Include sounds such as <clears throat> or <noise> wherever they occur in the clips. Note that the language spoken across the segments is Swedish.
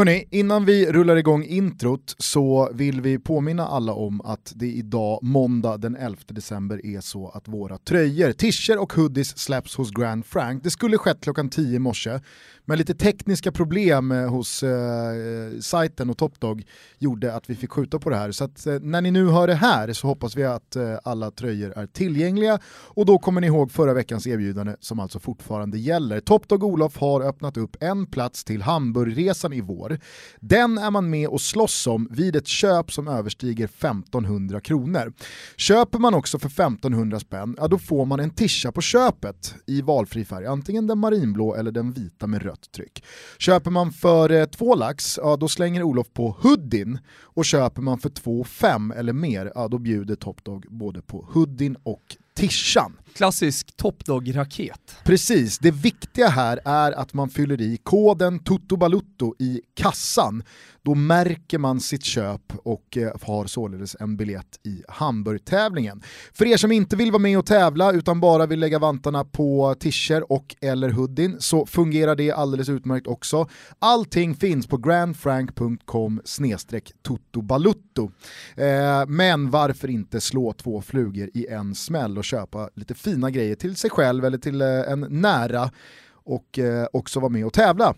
Hörni, innan vi rullar igång introt så vill vi påminna alla om att det idag, måndag den 11 december, är så att våra tröjor, tischer och hoodies släpps hos Grand Frank. Det skulle skett klockan 10 i morse, men lite tekniska problem eh, hos eh, sajten och Topdog gjorde att vi fick skjuta på det här. Så att, eh, när ni nu hör det här så hoppas vi att eh, alla tröjor är tillgängliga och då kommer ni ihåg förra veckans erbjudande som alltså fortfarande gäller. Topdog Olof har öppnat upp en plats till Hamburgresan i vår. Den är man med och slåss om vid ett köp som överstiger 1500 kronor. Köper man också för 1500 spänn, ja då får man en tischa på köpet i valfri färg, antingen den marinblå eller den vita med rött tryck. Köper man för eh, två lax, ja då slänger Olof på huddin och köper man för två fem eller mer, ja då bjuder Topdog både på huddin och tishan. Klassisk Topdog-raket. Precis, det viktiga här är att man fyller i koden TOTOBALUTTO i kassan. Då märker man sitt köp och eh, har således en biljett i Hamburg-tävlingen. För er som inte vill vara med och tävla utan bara vill lägga vantarna på tischer och eller hoodien så fungerar det alldeles utmärkt också. Allting finns på grandfrank.com totobalutto. Eh, men varför inte slå två flugor i en smäll och köpa lite fina grejer till sig själv eller till eh, en nära och eh, också vara med och tävla.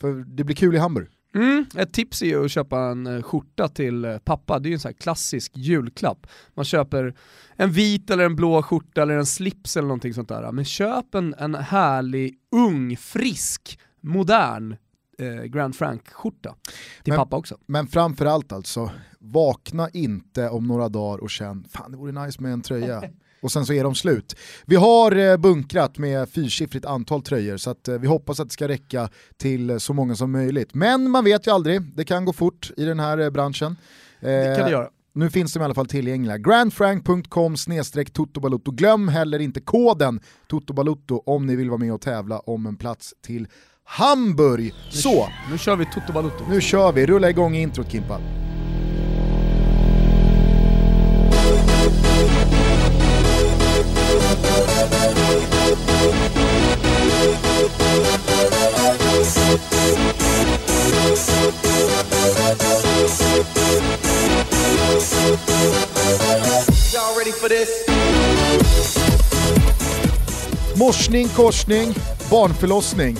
För det blir kul i Hamburg. Mm, ett tips är ju att köpa en eh, skjorta till eh, pappa, det är ju en sån här klassisk julklapp. Man köper en vit eller en blå skjorta eller en slips eller någonting sånt där. Men köp en, en härlig, ung, frisk, modern eh, Grand Frank-skjorta till men, pappa också. Men framförallt alltså, vakna inte om några dagar och känn fan det vore nice med en tröja. <laughs> och sen så är de slut. Vi har eh, bunkrat med fyrsiffrigt antal tröjor så eh, vi hoppas att det ska räcka till eh, så många som möjligt. Men man vet ju aldrig, det kan gå fort i den här branschen. Det kan det göra. Nu finns de i alla fall tillgängliga. grandfrank.com totobalutto. Glöm heller inte koden totobalutto om ni vill vara med och tävla om en plats till Hamburg. Så! Nu kör vi Toto Balutto. Nu kör vi, rulla igång introt Kimpa. Morsning, korsning, barnförlossning.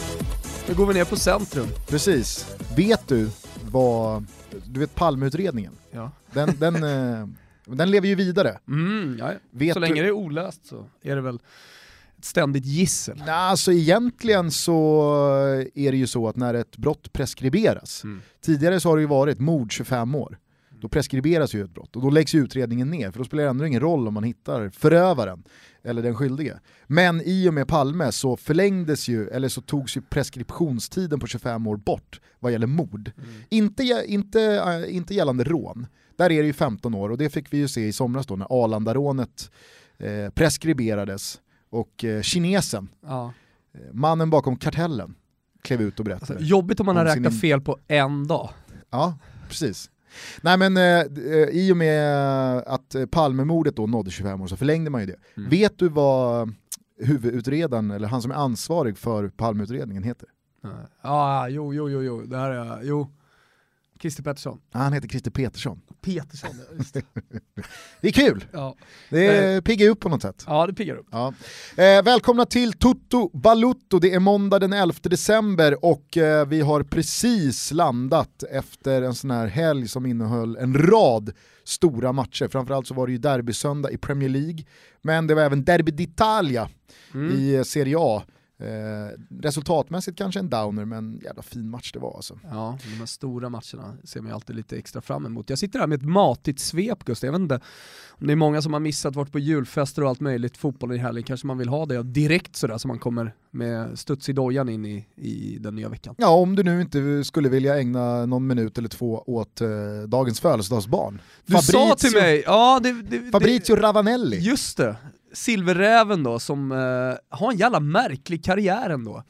Nu går vi ner på centrum. Precis. Vet du vad, du vet Palmeutredningen? Ja. Den, den, <laughs> eh, den lever ju vidare. Mm, ja. Vet så länge du- det är olöst så är det väl ett ständigt gissel. Nej, alltså egentligen så är det ju så att när ett brott preskriberas, Mm. tidigare så har det ju varit mord 25 år, då preskriberas ju ett brott och då läggs utredningen ner för då spelar det ändå ingen roll om man hittar förövaren eller den skyldige. Men i och med Palme så förlängdes ju, eller så togs ju preskriptionstiden på 25 år bort vad gäller mord. Inte, gä- inte, äh, inte gällande rån, där är det ju 15 år och det fick vi ju se i somras då när Arlandarånet eh, preskriberades och eh, kinesen Ja. Eh, Mannen bakom kartellen klev ut och berättade. Alltså, jobbigt om man har Om sin räknat in- fel på en dag. Ja, precis. Nej men eh, eh, i och med att Palmemordet då nådde 25 år så förlängde man ju det. Mm. Vet du vad huvudutredaren, eller han som är ansvarig för Palmeutredningen heter? Ja, jo, jo, jo, jo, det här är, jo. Christer Pettersson. Ah, Han heter Christer Petersson. Petersson, just det. <laughs> Det är kul, Ja, det är piggar upp på något sätt. ja det piggar upp. Ja. Eh, välkomna till Toto Balutto, det är måndag den 11 december och eh, vi har precis landat efter en sån här helg som innehöll en rad stora matcher. Framförallt så var det ju derbysöndag i Premier League, men det var även Derby d'Italia Mm. i eh, Serie A. Eh, resultatmässigt kanske en downer, men jävla fin match det var alltså. Ja, de här stora matcherna ser man ju alltid lite extra fram emot. Jag sitter här med ett matigt svep Gustav, jag vet inte om det är många som har missat, varit på julfester och allt möjligt, fotboll i helgen, kanske man vill ha det direkt sådär så man kommer med studs i dojan in i, i den nya veckan. Ja, om du nu inte skulle vilja ägna någon minut eller två åt eh, dagens födelsedagsbarn. Du sa till mig, ja det, det, Fabrizio det, Ravanelli. Just det, Silverräven då som eh, har en jävla märklig karriär ändå.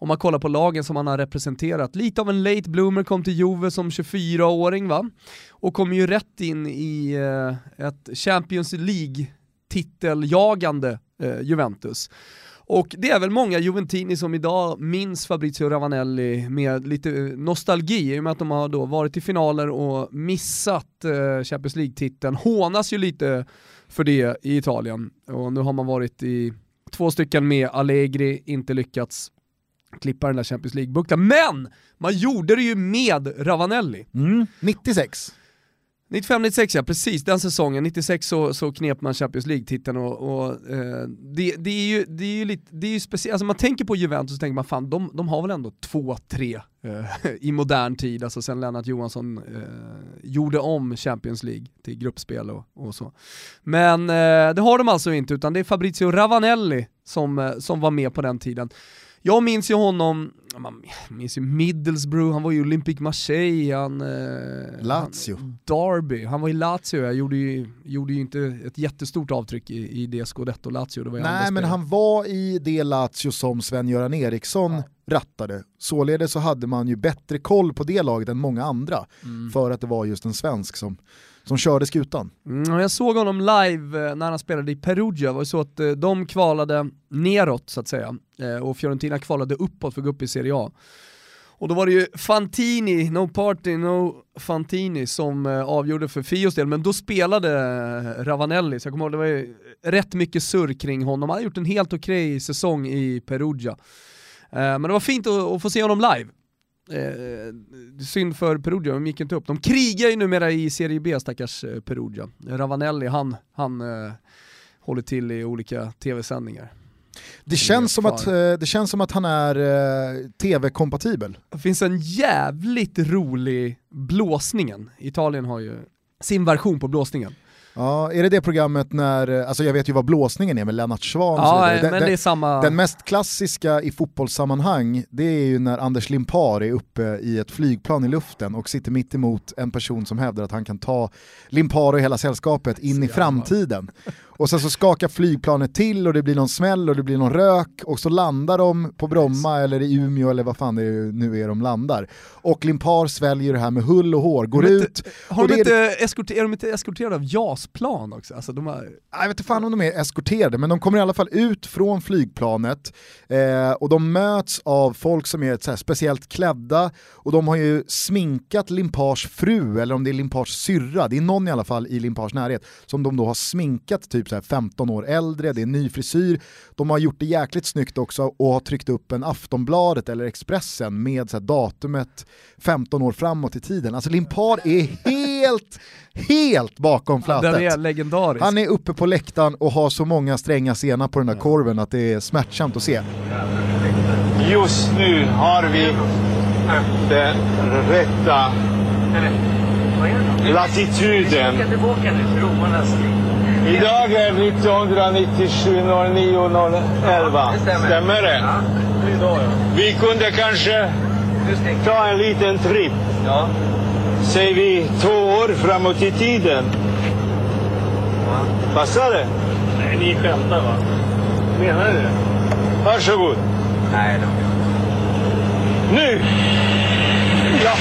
Om man kollar på lagen som han har representerat. Lite av en late bloomer, kom till Juve som 24-åring va? Och kom ju rätt in i eh, ett Champions League titeljagande eh, Juventus. Och det är väl många Juventini som idag minns Fabrizio Ravanelli med lite eh, nostalgi i och med att de har då varit i finaler och missat eh, Champions League-titeln. Hånas ju lite för det i Italien och nu har man varit i två stycken med Allegri, inte lyckats klippa den där Champions League-bukten. Men man gjorde det ju med Ravanelli. Mm, 96. 95-96 ja, precis den säsongen. 96 så, så knep man Champions League-titeln och, och eh, det, det, är ju, det är ju lite, det är ju speciellt, alltså man tänker på Juventus så tänker man fan de, de har väl ändå två, tre eh, <laughs> i modern tid, alltså sen Lennart Johansson eh, gjorde om Champions League till gruppspel och, och så. Men eh, det har de alltså inte, utan det är Fabrizio Ravanelli som, eh, som var med på den tiden. Jag minns ju honom, man minns ju Middlesbrough, han var ju Olympic Marseille, han... Eh, Lazio. Han, Derby, han var i Lazio, jag gjorde ju, gjorde ju inte ett jättestort avtryck i, i det Scudetto Lazio. Det var Nej men han var i det Lazio som Sven-Göran Eriksson ja. rattade. Således så hade man ju bättre koll på det laget än många andra. Mm. För att det var just en svensk som som körde skutan. Mm, jag såg honom live eh, när han spelade i Perugia, det var så att eh, de kvalade neråt så att säga, eh, och Fiorentina kvalade uppåt för att gå upp i Serie A. Och då var det ju Fantini, No Party, No Fantini som avgjorde för Fios del, men då spelade Ravanelli, så jag kommer ihåg det var ju rätt mycket surr kring honom. Han hade gjort en helt okej okay säsong i Perugia. Men det var fint att få se honom live. Eh, synd för Perugia, de gick inte upp. De krigar ju numera i Serie B, stackars eh, Perugia. Ravanelli, han, han eh, håller till i olika tv-sändningar. Det känns, som att, eh, det känns som att han är eh, tv-kompatibel. Det finns en jävligt rolig blåsningen. Italien har ju sin version på blåsningen. Ja, är det det programmet när, alltså jag vet ju vad blåsningen är med Lennart Swahn ja, den, men det är samma... den mest klassiska i fotbollssammanhang, det är ju när Anders Limpar är uppe i ett flygplan i luften och sitter mitt emot en person som hävdar att han kan ta Limpar och hela sällskapet in i framtiden. Och sen så skakar flygplanet till och det blir någon smäll och det blir någon rök och så landar de på Bromma eller i Umeå eller vad fan det nu är de landar. Och Limpar sväljer det här med hull och hår, går inte, ut. Har de inte är... eskorter, är de inte eskorterade av JAS-plan också? Alltså de har... Jag vet inte fan om de är eskorterade, men de kommer i alla fall ut från flygplanet eh, och de möts av folk som är så speciellt klädda och de har ju sminkat Limpars fru, eller om det är Limpars syrra, det är någon i alla fall i Limpars närhet, som de då har sminkat typ så 15 år äldre, det är ny frisyr. De har gjort det jäkligt snyggt också och har tryckt upp en Aftonbladet eller Expressen med så datumet 15 år framåt i tiden. Alltså Limpar är helt, helt bakom flattet. Den är legendarisk. Han är uppe på läktaren och har så många stränga sena på den där korven att det är smärtsamt att se. Just nu har vi den rätta latituden. Idag är 1997 09 11. Stämmer det? Vi kunde kanske ta en liten tripp. Ja. Säger vi två år framåt i tiden. Passar det? Nej, ni skämtar va? Menar du det? Varsågod. Nej, då. Nu! Ja.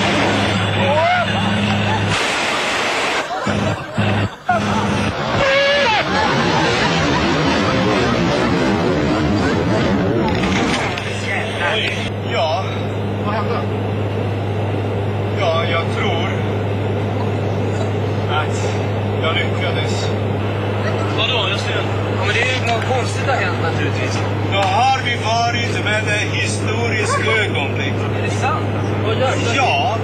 Jag lyckades. Vadå? Jag ser. Ja, men det är ju något konstigt har hänt naturligtvis. Då har vi varit med ett historiskt ögonblick. Är det sant? Vad gör du? Ja.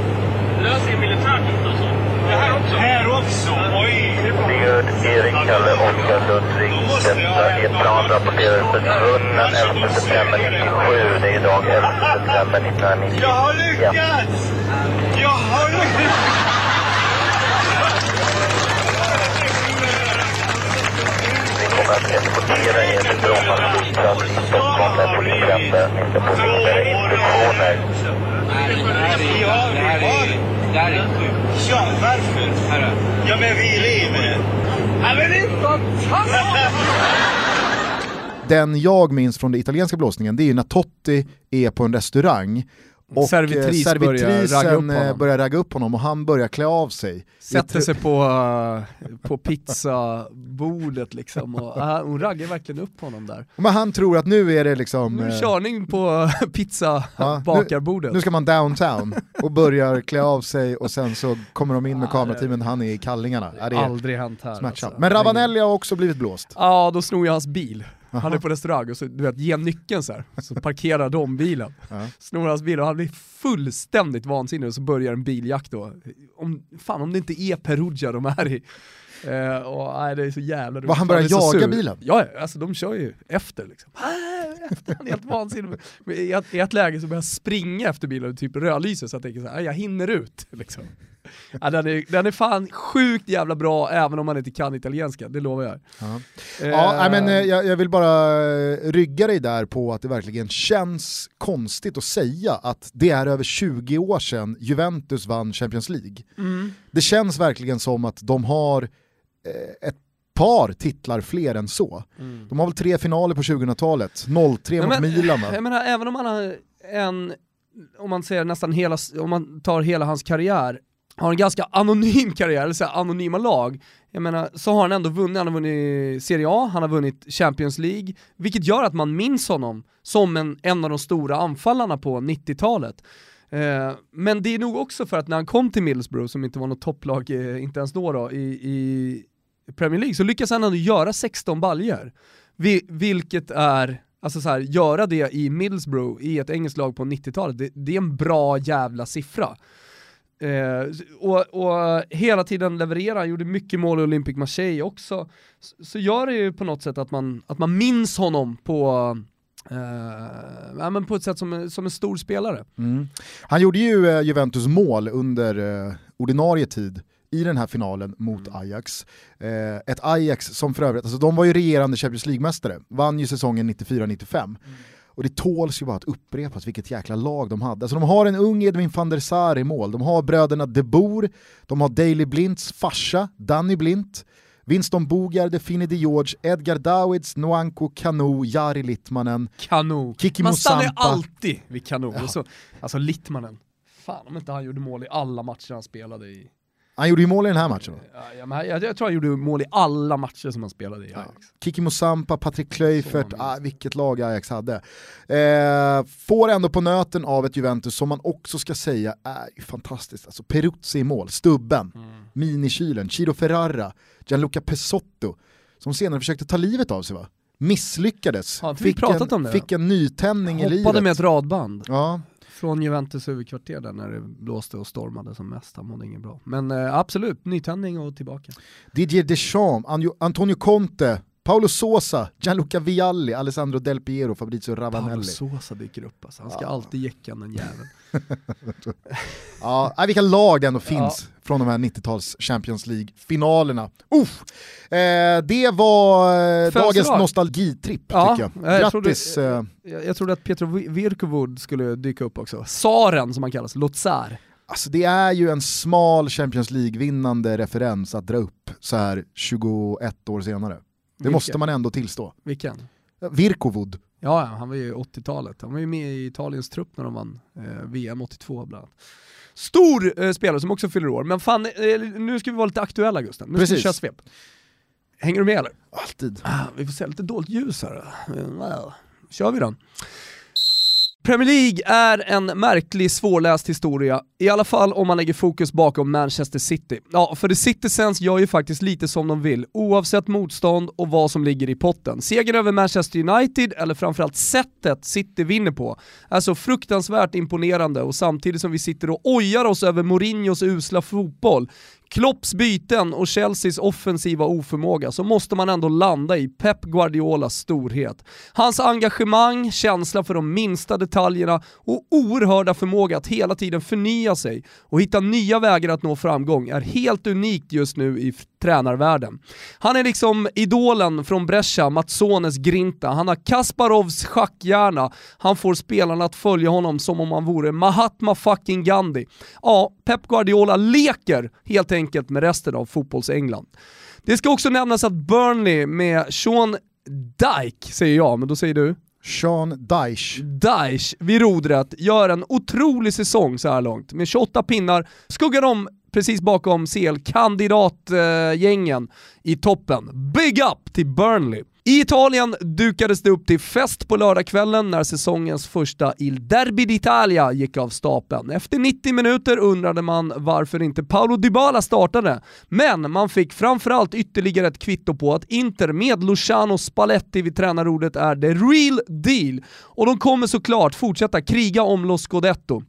Sig militärt alltså? Det här också? Här också? Oj! Björn, Erik, Kalle, Oskar, Ludvig. Detta är plan rapporterar försvunnen 11 september 97. Det är idag 11 september 1990. Jag har lyckats! Jag har lyckats! Kommer att eskortera er till Bromma flygplats i Stockholm med polisrätten. Ni ska få vidare instruktioner. Det här är sjukt. Ja, varför? Ja, men vi lever. Ja, men det är fantastiskt! Den jag minns från den italienska blåsningen, det är ju när Totti är på en restaurang Och Servitris eh, börjar ragga upp servitrisen eh, börjar ragga upp honom och han börjar klä av sig. Sätter sig på, eh, på pizzabordet liksom och <laughs> hon raggar verkligen upp honom där. Men han tror att nu är det liksom... Nu är det körning på <laughs> Ja, pizzabakarbordet. Nu ska man downtown och börjar klä av sig och sen så kommer de in med kamerateamen, han är i kallingarna. Ja, det är Aldrig hänt här smärtsamt. alltså. Men Ravanelli har också blivit blåst. Ja, då snor jag hans bil. Han är på restaurang och så du vet, ger nyckeln så här. så parkerar de bilen. Ja. Snor hans bil och han blir fullständigt vansinnig och så börjar en biljakt då. Om, fan om det inte är Perugia de är i. Eh, och, nej, det är så jävla roligt. Han börjar jaga sur. bilen? Ja, alltså de kör ju efter liksom. Efter. <laughs> Han är helt vansinnig. I ett, I ett läge så börjar jag springa efter bilen och typ rödlyser så jag tänker så här, "Ah, jag hinner ut. Liksom. Ja, den, är, den är fan sjukt jävla bra även om man inte kan italienska, det lovar jag. Ja. Eh, Ja, men, eh, jag, jag vill bara eh, rygga dig där på att det verkligen känns konstigt att säga att det är över 20 år sedan Juventus vann Champions League. mm. Det känns verkligen som att de har eh, ett par titlar fler än så. Mm. De har väl tre finaler på 2000-talet, 03 mot men, Milan va? <laughs> Jag menar, även om man har en, om man säger nästan hela, om man tar hela hans karriär, har en ganska anonym <laughs> karriär, eller så här, anonyma lag, jag menar, så har han ändå vunnit, han har vunnit Serie A, han har vunnit Champions League, vilket gör att man minns honom som en, en av de stora anfallarna på 90-talet. Eh, men det är nog också för att när han kom till Middlesbrough, som inte var något topplag, eh, inte ens då, då i, i Premier League, så lyckas han ändå göra 16 baljor. Vi, vilket är, alltså så här, göra det i Middlesbrough, i ett engelskt lag på 90-talet, det, det är en bra jävla siffra. Eh, och, och hela tiden leverera, han gjorde mycket mål i Olympic Marseille också. Så, så gör det ju på något sätt att man, att man minns honom på, eh, ja, men på ett sätt som, som en stor spelare. Mm. Han gjorde ju eh, Juventus mål under eh, ordinarie tid i den här finalen mot Mm. Ajax. Eh, ett Ajax som för övrigt, alltså de var ju regerande Champions League-mästare, vann ju säsongen 94-95. Mm. Och det tåls ju bara att upprepas vilket jäkla lag de hade. Alltså de har en ung Edwin van der Sar i mål, de har bröderna De Boer, de har Daley Blints farsa, Danny Blint, Winston Bogar, Defini de George, Edgar Davids, Noanko Kanu, Jari Littmanen, Kanon. Kiki Man stannar ju alltid vid kanon. Och så, alltså Littmanen, fan om inte han gjorde mål i alla matcher han spelade i. Han gjorde ju mål i den här matchen. Ja, ja, jag, jag tror han gjorde mål i alla matcher som han spelade i Ajax. Kiki Mosampa, Patrik Kluivert, ah, vilket lag Ajax hade. Eh, får ändå på nöten av ett Juventus som man också ska säga är fantastiskt. Alltså Peruzzi i mål, Stubben, Mm. Minikylen, Ciro Ferrara, Gianluca Pesotto, som senare försökte ta livet av sig va? Misslyckades, vi pratat en, om det? fick en nytändning i livet. Hoppade med ett radband. Ja, från Juventus huvudkvarter där när det blåste och stormade som mest, han mådde inget bra. Men eh, absolut, nytändning och tillbaka. Didier Deschamps, Antonio Conte, Paolo Sosa, Gianluca Vialli, Alessandro Del Piero, Fabrizio Paolo Ravanelli. Sosa dyker upp alltså. han ska Ja. alltid jäcka den jäveln. <laughs> Ja, vilka lag det ändå finns från de här 90-tals Champions League-finalerna. Eh, det var eh, dagens Födelsedag. nostalgitripp Ja, tycker jag. jag Grattis! trodde- eh, Jag, jag trodde att Petro Virkovud skulle dyka upp också. Saren som han kallas, Lotsar. alltså det är ju en smal Champions League-vinnande referens att dra upp så här 21 år senare. Det Vilken? måste man ändå tillstå. Vilken? Virkovud. Ja, han var ju 80-talet. Han var ju med i Italiens trupp när de vann eh, VM 82 bland annat. Stor eh, spelare som också fyller år, men fan, eh, nu ska vi vara lite aktuella Gusten. Nu ska vi Precis. köra svep. Hänger du med eller? Alltid. Ah, vi får se lite dolt ljus här. Mm, Kör vi då. Premier League är en märklig, svårläst historia, i alla fall om man lägger fokus bakom Manchester City. Ja, för The Citizens gör ju faktiskt lite som de vill, oavsett motstånd och vad som ligger i potten. Segern över Manchester United, eller framförallt sättet City vinner på, är så fruktansvärt imponerande och samtidigt som vi sitter och ojar oss över Mourinhos usla fotboll, Klopps byten och Chelseas offensiva oförmåga så måste man ändå landa i Pep Guardiolas storhet. Hans engagemang, känsla för de minsta detaljerna och oerhörda förmåga att hela tiden förnya sig och hitta nya vägar att nå framgång är helt unikt just nu i tränarvärlden. Han är liksom idolen från Brescia, Matsones grinta, han har Kasparovs schackhjärna, han får spelarna att följa honom som om han vore Mahatma fucking Gandhi. Ja, Pep Guardiola leker helt enkelt med resten av fotbolls-England. Det ska också nämnas att Burnley med Sean Dyke, säger jag, men då säger du? Sean Dyche. Daesh vid rodret gör en otrolig säsong så här långt. Med 28 pinnar skuggar de precis bakom CL-kandidatgängen i toppen. Big up till Burnley! I Italien dukades det upp till fest på lördagskvällen när säsongens första Il Derby d'Italia gick av stapeln. Efter 90 minuter undrade man varför inte Paolo Dybala startade, men man fick framförallt ytterligare ett kvitto på att Inter med Luciano Spalletti vid tränarordet är the real deal och de kommer såklart fortsätta kriga om Lo Scudetto.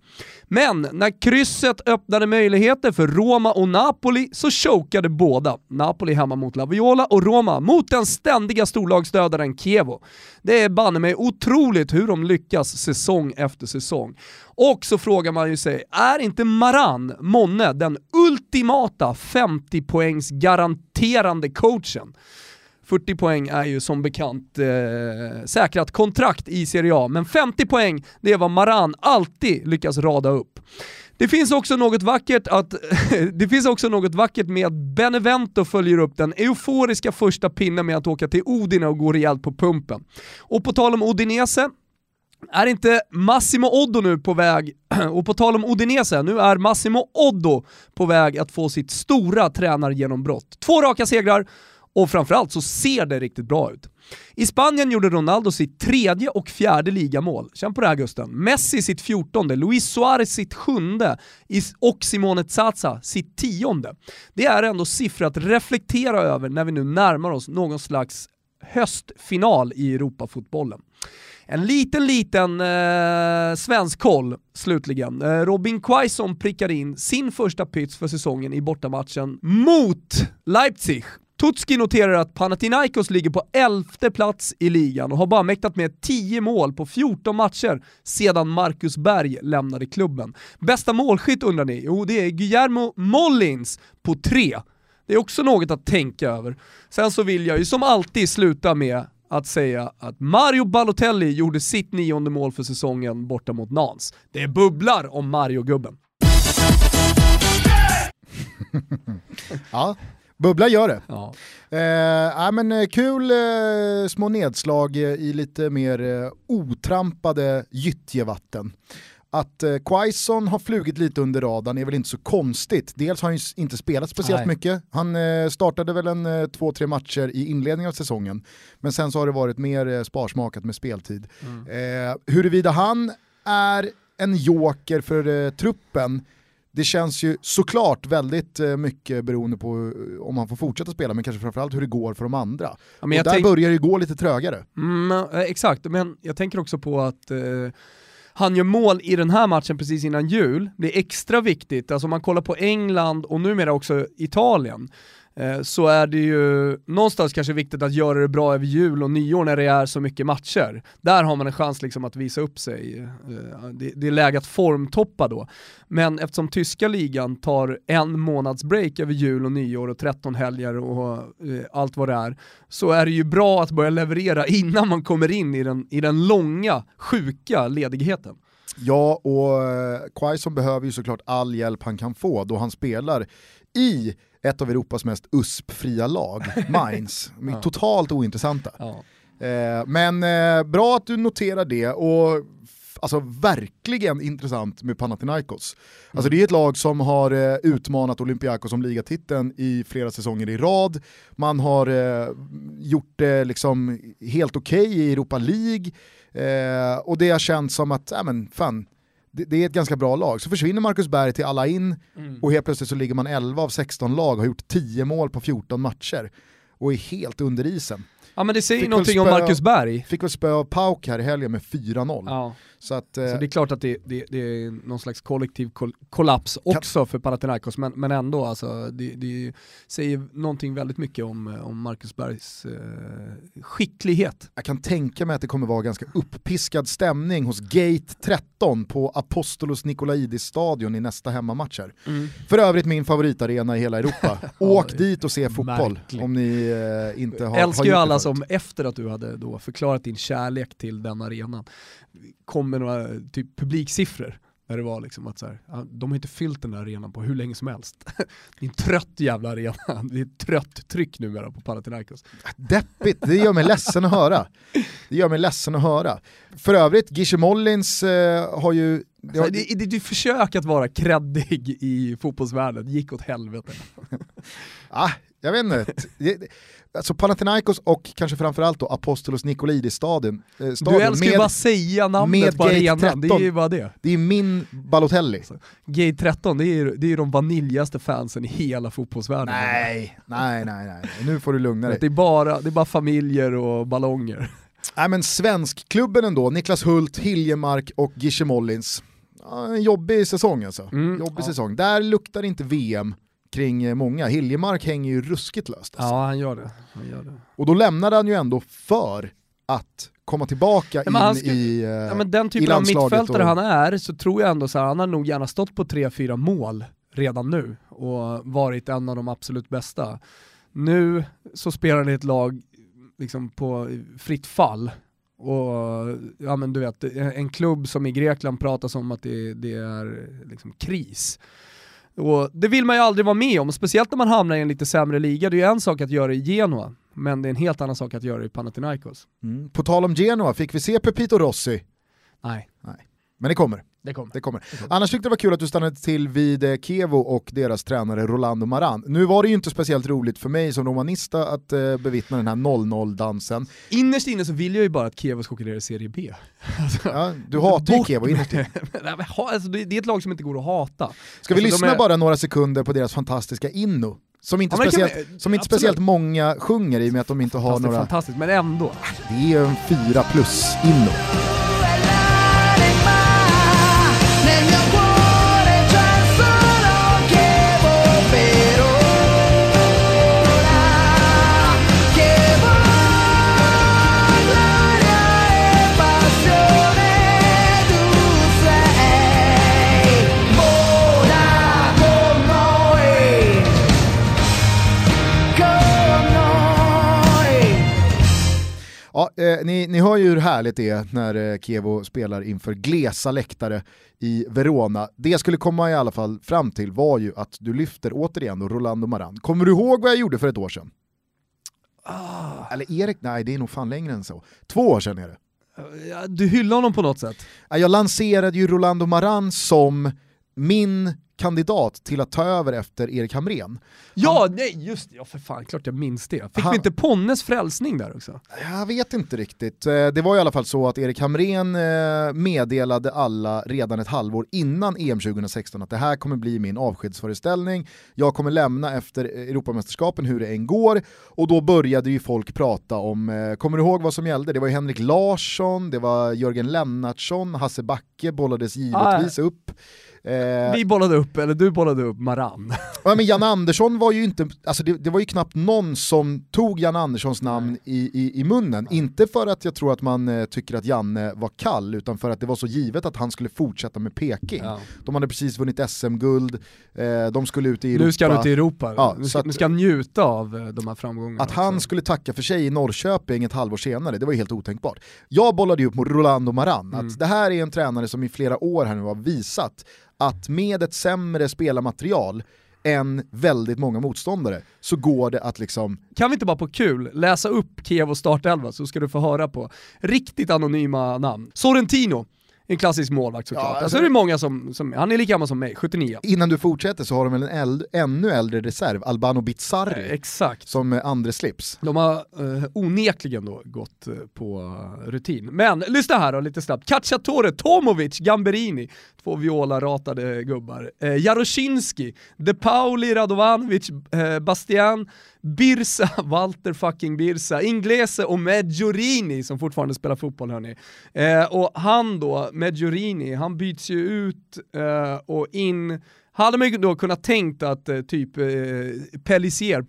Men när krysset öppnade möjligheter för Roma och Napoli så chokade båda. Napoli hemma mot La Viola och Roma mot den ständiga storlagsdödaren Chievo. Det är banne mig otroligt hur de lyckas säsong efter säsong. Och så frågar man ju sig, är inte Maran, Monne, den ultimata 50 poängs garanterande coachen? 40 poäng är ju som bekant eh, säkrat kontrakt i Serie A, men 50 poäng, det är vad Maran alltid lyckas rada upp. Det finns också något vackert att <laughs> det finns också något vackert med att Benevento följer upp den euforiska första pinnen med att åka till Odine och gå rejält på pumpen. Och på tal om Odinese, är inte Massimo Oddo nu på väg, <clears throat> och på tal om Odinese, nu är Massimo Oddo på väg att få sitt stora tränargenombrott. Två raka segrar, och framförallt så ser det riktigt bra ut. I Spanien gjorde Ronaldo sitt tredje och fjärde ligamål. Känn på det här Gusten. Messi sitt fjortonde, Luis Suarez sitt sjunde och Simone Zaza sitt tionde. Det är ändå siffror att reflektera över när vi nu närmar oss någon slags höstfinal i Europafotbollen. En liten, liten eh, svensk koll slutligen. Eh, Robin Quaison prickar in sin första pyts för säsongen i bortamatchen mot Leipzig Tutski noterar att Panathinaikos ligger på elfte plats i ligan och har bara mäktat med 10 mål på 14 matcher sedan Marcus Berg lämnade klubben. Bästa målskytt undrar ni? Jo, det är Guillermo Mollins på 3. Det är också något att tänka över. Sen så vill jag ju som alltid sluta med att säga att Mario Balotelli gjorde sitt nionde mål för säsongen borta mot Nans. Det bubblar om Mario-gubben. <laughs> ja, Bubbla gör det. Ja. Eh, men eh, kul eh, små nedslag i lite mer eh, otrampade gyttjevatten. Att eh, Quaison har flugit lite under radarn är väl inte så konstigt. Dels har han ju inte spelat speciellt Nej. mycket. Han eh, startade väl en eh, två, tre matcher i inledningen av säsongen. Men sen så har det varit mer eh, sparsmakat med speltid. Mm. Eh, huruvida han är en joker för eh, truppen det känns ju såklart väldigt eh, mycket beroende på eh, om han får fortsätta spela, men kanske framförallt hur det går för de andra. Ja, och där börjar det gå lite trögare. Mm, eh, exakt, men jag tänker också på att eh, han gör mål i den här matchen precis innan jul. Det är extra viktigt, alltså om man kollar på England och numera också Italien, Eh, så är det ju någonstans kanske viktigt att göra det bra över jul och nyår när det är så mycket matcher. Där har man en chans liksom att visa upp sig. Eh, det är läge att formtoppa då. Men eftersom tyska ligan tar en månads break över jul och nyår och 13 helger och eh, allt vad det är, så är det ju bra att börja leverera <laughs> innan man kommer in i den, i den långa, sjuka ledigheten. Ja, och Quaison behöver ju såklart all hjälp han kan få då han spelar i ett av Europas mest USP-fria lag, <laughs> Mainz. ja. Totalt ointressanta. Ja. Eh, men eh, bra att du noterar det och alltså verkligen intressant med Panathinaikos. Mm. Alltså det är ett lag som har eh, utmanat Olympiakos om ligatiteln i flera säsonger i rad. Man har eh, gjort det liksom helt okej okay i Europa League. Eh, och det har känts som att, ja men fan, det, det, är ett ganska bra lag. Så försvinner Marcus Berg till alla in mm. och helt plötsligt så ligger man 11 av 16 lag, har gjort 10 mål på 14 matcher och är helt under isen. Ja men det säger någonting om Marcus Berg. Fick väl spö av Pauk här i helgen med 4-0. Ja. Så, att, eh, så det är klart att det, det, det är någon slags kollektiv kollaps också kan... för Panathinaikos, men, men ändå alltså, det, det säger någonting väldigt mycket om, om Marcus Bergs eh, skicklighet. Jag kan tänka mig att det kommer vara ganska uppiskad stämning hos Gate 13 på Apostolos Nikolaidis stadion i nästa hemmamatcher. Mm. För övrigt min favoritarena i hela Europa. <laughs> Åk dit och se fotboll märkligt. om ni eh, inte har, Älskar har ju alla som efter att du hade då förklarat din kärlek till den arenan kom med några typ, publiksiffror. När det var liksom att så här, de har inte fyllt den där arenan på hur länge som helst. <laughs> Det är en trött jävla arena, <laughs> det är trött tryck numera på Panathinaikos. Deppigt, det gör mig ledsen att höra. Det gör mig ledsen att höra. För övrigt, Gische Mollins eh, har ju... Det har, Alltså, det, det, det försök att vara kreddig i fotbollsvärlden gick åt helvete. <laughs> ah, jag vet inte. Alltså Panathinaikos och kanske framförallt då Apostolos Nikolidis-stadion. Eh, Du stadion älskar ju med, bara säga namnet med på arenan, det är 13. ju bara det. det är min Balotelli. Gate 13, det är ju det är ju de vaniljaste fansen i hela fotbollsvärlden. Nej, nej, nej, nej. Nu får du lugna dig. Det är, bara, det är bara familjer och ballonger. Nej men svenskklubben ändå, Niklas Hult, Hiljemark och Gische Mollins. En jobbig säsong alltså. Mm, jobbig ja. säsong. Där luktar inte VM kring eh, många. Hiljemark hänger ju ruskigt löst. Alltså. Ja, han gör det. Han gör det. Och då lämnade han ju ändå för att komma tillbaka Ja, han in ska- i, eh, Ja, men den typen av landslaget mittfältare och- han är, så tror jag ändå så här, han har nog gärna stått på 3-4 mål redan nu och varit en av de absolut bästa. Nu så spelar han i ett lag liksom på fritt fall. Och ja men du vet, en klubb som i Grekland pratas om att det, det är liksom kris. Och det vill man ju aldrig vara med om, speciellt när man hamnar i en lite sämre liga. Det är ju en sak att göra det i Genoa, men det är en helt annan sak att göra det i Panathinaikos. Mm. På tal om Genoa, fick vi se Pepito Rossi? Nej, Men det kommer. Det kommer. Det kommer. Annars tyckte det var kul att du stannade till vid eh, Kevo och deras tränare Rolando Maran. Nu var det ju inte speciellt roligt för mig som romanista att eh, bevittna den här 0-0-dansen. Innerst inne så vill jag ju bara att Kiev ska åka ner i Serie B. <laughs> Alltså, Ja, du hatar ju Kevo innerst inne. <laughs> Alltså, det, är ett lag som inte går att hata. Ska vi Alltså, lyssna är- bara några sekunder på deras fantastiska Inno? Som inte, Ja, speciellt, vi- som inte speciellt många sjunger i och med att de inte har några... fantastiskt, men ändå. Det är ju en fyra plus Inno. Ja, eh, ni, ni hör ju hur härligt det är när eh, Kevo spelar inför glesa läktare i Verona. Det jag skulle komma i alla fall fram till var ju att du lyfter återigen då Rolando Maran. Kommer du ihåg vad jag gjorde för ett år sedan? Eller Erik, nej det är nog fan längre än så. Två år sedan är det. Du hyllar honom på något sätt. Ja, Jag lanserade ju Rolando Maran som min kandidat till att ta över efter Erik Hamrén. Ja, nej just det, ja för fan, klart jag minns det. Fick Han- vi inte Ponnes frälsning där också? Jag vet inte riktigt. Eh, Det var i alla fall så att Erik Hamrén eh, meddelade alla redan ett halvår innan EM 2016 att det här kommer bli min avskedsföreställning. Jag kommer lämna efter Europamästerskapen hur det än går. Och då började ju folk prata om, eh, kommer du ihåg vad som gällde? Det var ju Henrik Larsson, det var Jörgen Lennartsson, Hasse Backe bollades givetvis upp. Eh, Vi bollade upp, eller du bollade upp Maran. Ja, men Jan Andersson var ju inte, alltså det, det var ju knappt någon som tog Jan Anderssons namn i, i, i munnen. Inte för att jag tror att man eh, tycker att Janne var kall, utan för att det var så givet att han skulle fortsätta med Peking. Ja. De hade precis vunnit SM-guld, eh, de skulle ut i Europa. Nu ska han ut i Europa, Ja, nu, ska, att- nu ska han njuta av eh, de här framgångarna. Att han också. skulle tacka för sig i Norrköping ett halvår senare, det var ju helt otänkbart. Jag bollade ju upp mot Rolando Maran, Mm. att det här är en tränare som i flera år här nu har visat att med ett sämre spelarmaterial än väldigt många motståndare så går det att liksom, Kan vi inte bara på kul läsa upp Kievos startelva så ska du få höra på riktigt anonyma namn. Sorrentino, en klassisk målvakt såklart. Ja, alltså, alltså- det är många som, som, han är lika gammal som mig, 79. innan du fortsätter så har de väl en eld, ännu äldre reserv, Albano Bizzarri, Eh, exakt. som eh, andre slips. De har eh, onekligen då gått eh, på eh, rutin. Men lyssna här då lite snabbt. Cacciatore, Tomovic, Gamberini, två viola-ratade gubbar. Eh, Jaroszinski, De Pauli, Radovanovic, eh, Bastian, Birsa, <laughs> Walter fucking Birsa, Inglese och Medjorini som fortfarande spelar fotboll hörni. Eh, och han då, Medjorini, han byts ju ut eh, och in hade man ju då kunnat tänkt att eh, typ eh, Pellissier,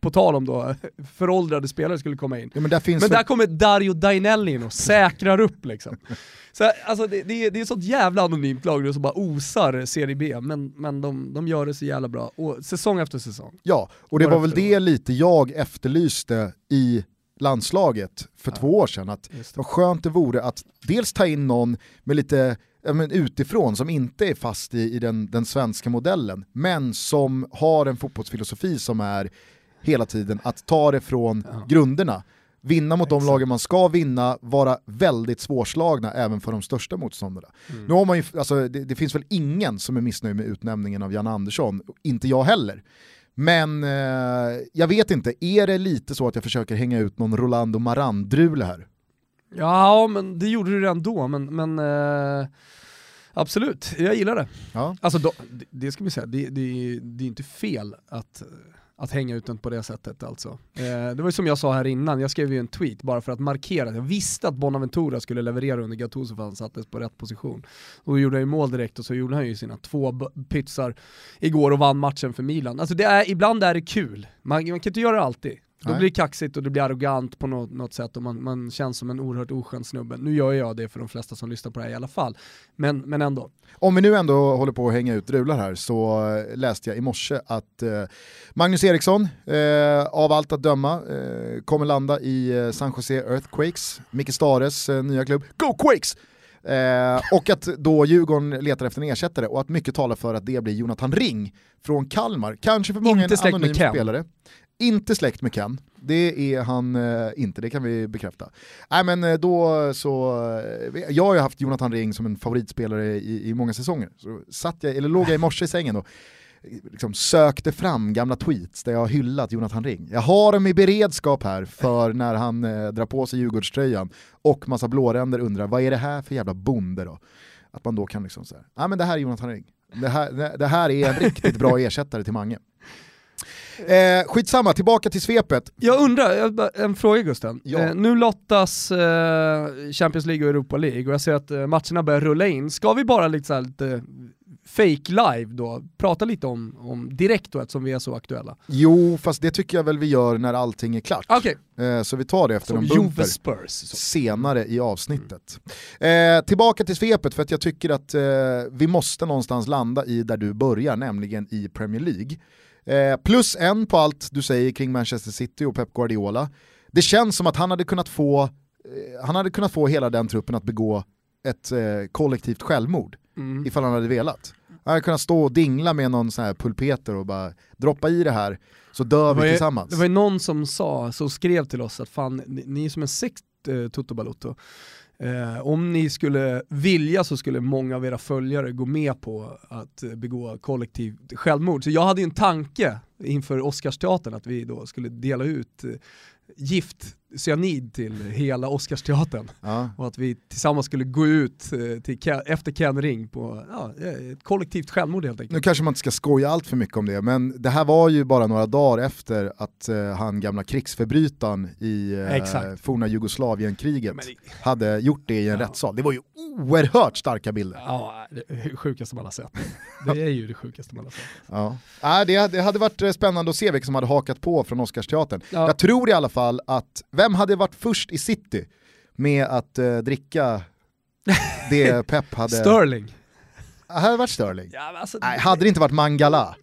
på, tal om då föråldrade spelare skulle komma in. Ja, men där Men väl- där kommer Dario Dainelli in och säkrar upp liksom. <laughs> Så, alltså, det, det, är, det är ett sånt jävla anonymt lag nu som bara osar Serie B, men, men de, de gör det så jävla bra. Och säsong efter säsong. Ja, och det År var väl det lite jag efterlyste i landslaget för två år sedan. Att vad skönt det vore att dels ta in någon med lite ja, men utifrån som inte är fast i, i den, den svenska modellen, men som har en fotbollsfilosofi som är hela tiden att ta det från grunderna. Vinna mot de lagen man ska vinna, vara väldigt svårslagna även för de största motståndarna. Nu har man ju, alltså, det, det finns väl ingen som är missnöjd med utnämningen av Jan Andersson, inte jag heller. Men eh, jag vet inte, är det lite så att jag försöker hänga ut någon Rolando Maran-drule här? Ja, men det gjorde du redan då, men, men eh, absolut, jag gillar det. Ja. Alltså då, det, det ska vi säga, det, det, det är inte fel att, att hänga ut den på det sättet alltså. Eh, det var ju som jag sa här innan, jag skrev ju en tweet bara för att markera att jag visste att Bonaventura skulle leverera under Gattuso för han sattes på rätt position. Och då gjorde han ju mål direkt och så gjorde han ju sina två pytsar igår och vann matchen för Milan. Alltså det är, ibland är det kul, man, man kan inte göra det alltid. Då Nej. blir det kaxigt och det blir arrogant på något, något sätt och man, man känns som en oerhört oskön snubbe. Nu gör jag det för de flesta som lyssnar på det här i alla fall. Men, men ändå. Om vi nu ändå håller på att hänga ut drular här så läste jag i morse att eh, Magnus Eriksson eh, av allt att döma eh, kommer landa i eh, San Jose Earthquakes, Micke Stares eh, nya klubb, Go Quakes! Eh, och att då Djurgården letar efter en ersättare och att mycket talar för att det blir Jonathan Ring från Kalmar. Kanske för många Inte en anonym spelare. Inte släkt med Ken, det är han eh, inte, det kan vi bekräfta. Nej men eh, då så, eh, jag har ju haft Jonathan Ring som en favoritspelare i, i många säsonger. Så satt jag, eller låg jag i morse i sängen och eh, liksom sökte fram gamla tweets där jag har hyllat Jonathan Ring. Jag har dem i beredskap här för när han eh, drar på sig Djurgårdströjan och massa blåränder undrar vad är det här för jävla bonde då? Att man då kan liksom säga, ja men det här är Jonathan Ring. Det här, det, det här är en riktigt bra ersättare till Mange. Eh, skitsamma, tillbaka till svepet. Jag undrar, en fråga Gusten. Ja. Eh, nu lottas eh, Champions League och Europa League och jag ser att eh, matcherna börjar rulla in. Ska vi bara lite, så här, lite fake live då, prata lite om, om direkt då eftersom vi är så aktuella? Jo, fast det tycker jag väl vi gör när allting är klart. Okej, Eh, så vi tar det efter som en bumper Spurs. Senare i avsnittet. Eh, tillbaka till svepet för att jag tycker att eh, vi måste någonstans landa i där du börjar, nämligen i Premier League. Eh, plus en på allt du säger kring Manchester City och Pep Guardiola. Det känns som att han hade kunnat få, eh, han hade kunnat få hela den truppen att begå ett eh, kollektivt självmord Mm. ifall han hade velat. Han hade kunnat stå och dingla med någon sån här pulpeter och bara droppa i det här så dör vi ju- tillsammans. Det var ju någon som sa, så skrev till oss att fan, ni, ni är som en sekt eh, Toto Balotto. Eh, om ni skulle vilja så skulle många av era följare gå med på att eh, begå kollektivt självmord. Så jag hade ju en tanke inför Oscarsteatern att vi då skulle dela ut eh, gift, cyanid till hela Oscarsteatern Ja. och att vi tillsammans skulle gå ut eh, till efter Ken Ring på ja, ett kollektivt självmord helt enkelt. Nu kanske man inte ska skoja allt för mycket om det, men det här var ju bara några dagar efter att eh, han gamla krigsförbrytaren i eh, Exakt. forna Jugoslavienkriget det- hade gjort det i en Ja. rättssal. Det var ju oerhört starka bilder. Ja, det sjukaste man har sett. Det är ju det sjukaste man har sett. <laughs> Ja. Ja, det, hade- det hade varit eh, spännande att se vilka som hade hakat på från Oscarsteatern. Ja. Jag tror i alla fall att, vem hade varit först i city med att eh, dricka <laughs> det Pep hade... Sterling. Det hade varit Sterling. Ja, alltså, Nej, hade det inte varit Mangala?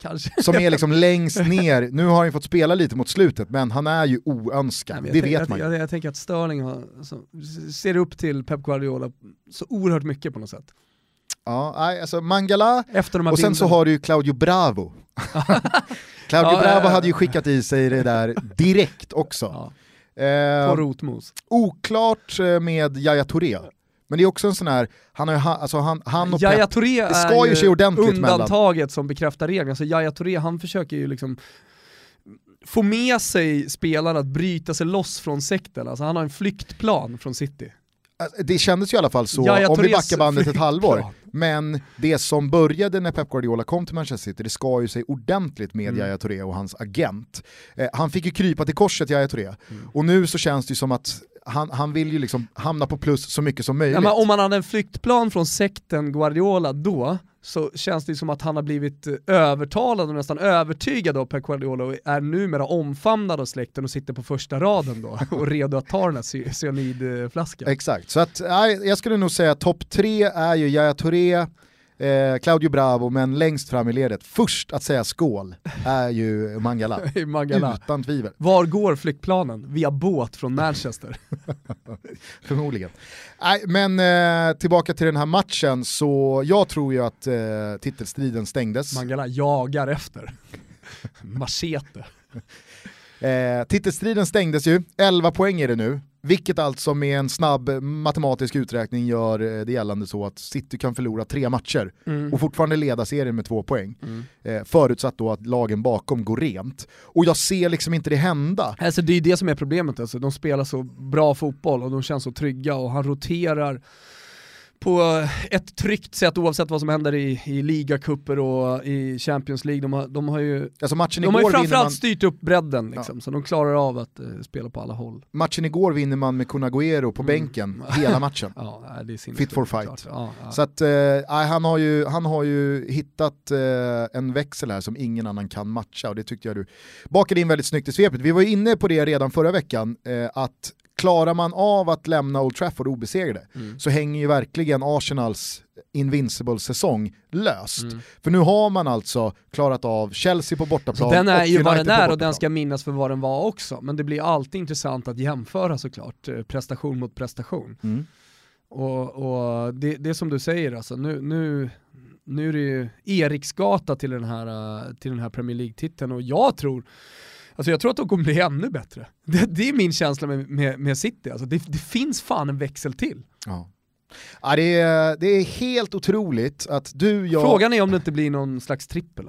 kanske. som är liksom <laughs> längst ner, nu har han fått spela lite mot slutet men han är ju oönskad, Nej, det jag, vet man ju. jag, jag, jag tänker att Sterling har, alltså, ser upp till Pep Guardiola så oerhört mycket på något sätt. Ja, alltså Mangala, och sen så har du ju Claudio Bravo. <laughs> Claudio Ja, Bravo ja, ja. hade ju skickat i sig det där direkt också. Ja, Eh, på rotmos. oklart eh, med Yahya Touré, men det är också en sån här, han, har ju, alltså han, han och Yahya Pep, Touré det ska ju ske ordentligt undantaget som bekräftar regeln. Så Yahya Touré, han försöker ju liksom få med sig spelarna att bryta sig loss från sekten. Alltså han har en flyktplan från City. alltså, det kändes ju i alla fall så, om vi backar bandet ett halvår. Men det som började när Pep Guardiola kom till Manchester City, det skar ju sig ordentligt med Mm. Yahya Touré och hans agent. Eh, han fick ju krypa till korset, Yahya Touré. Mm. Och nu så känns det ju som att han, han vill ju liksom hamna på plus så mycket som möjligt. Ja, om man hade en flyktplan från sekten Guardiola då, så känns det som att han har blivit övertalad och nästan övertygad av Pep Guardiola och är numera omfamnad av släkten och sitter på första raden då och redo att ta den här cy- cyanidflaskan. Exakt, så att, jag skulle nog säga att topp tre är ju Yahya Touré, eh, Claudio Bravo, men längst fram i ledet, först att säga skål, är ju Mangala. <laughs> Mangala. Utan tvivel, Var går flygplanen? Via båt från <laughs> Manchester. förmodligen. Nej, men eh, tillbaka till den här matchen, så jag tror ju att eh, titelstriden stängdes. Mangala jagar efter. <laughs> Machete. Eh, titelstriden stängdes ju, 11 poäng är det nu, vilket alltså med en snabb matematisk uträkning gör eh, det gällande så att City kan förlora tre matcher Mm. och fortfarande leda serien med två poäng. Eh, förutsatt då att lagen bakom går rent. Och jag ser liksom inte det hända. Alltså det är det som är problemet, alltså. de spelar så bra fotboll och de känns så trygga och han roterar på ett tryggt sätt oavsett vad som händer i, i ligacuper och i Champions League. De har, de har ju, Alltså matchen de har ju framförallt man, styrt upp bredden liksom, så de klarar av att eh, spela på alla håll. matchen igår vinner man med Kun Agüero på bänken <laughs> hela matchen. Ja, Fit for fight. Ja, ja. Så att, nej, han, har ju, han har ju hittat eh, en växel här som ingen annan kan matcha och det tyckte jag du bakade in väldigt snyggt i svepet. Vi var inne på det redan förra veckan, att klarar man av att lämna Old Trafford obesegrade Mm. så hänger ju verkligen Arsenals invincible-säsong löst. Mm. För nu har man alltså klarat av Chelsea på bortaplan Så den är och ju vad den är och den ska minnas för vad den var också, men det blir alltid intressant att jämföra såklart, eh, prestation mot prestation. Mm. Och, och det, det är som du säger alltså, nu, nu, nu är det ju Eriksgata till den här, eh, till den här Premier League-titeln och jag tror Alltså jag tror att de kommer bli ännu bättre. Det, det är min känsla med, med, med City, alltså det, det finns fan en växel till. Ja. Ja, det, är, det är helt otroligt att du, jag, Frågan är om det inte blir någon slags trippel.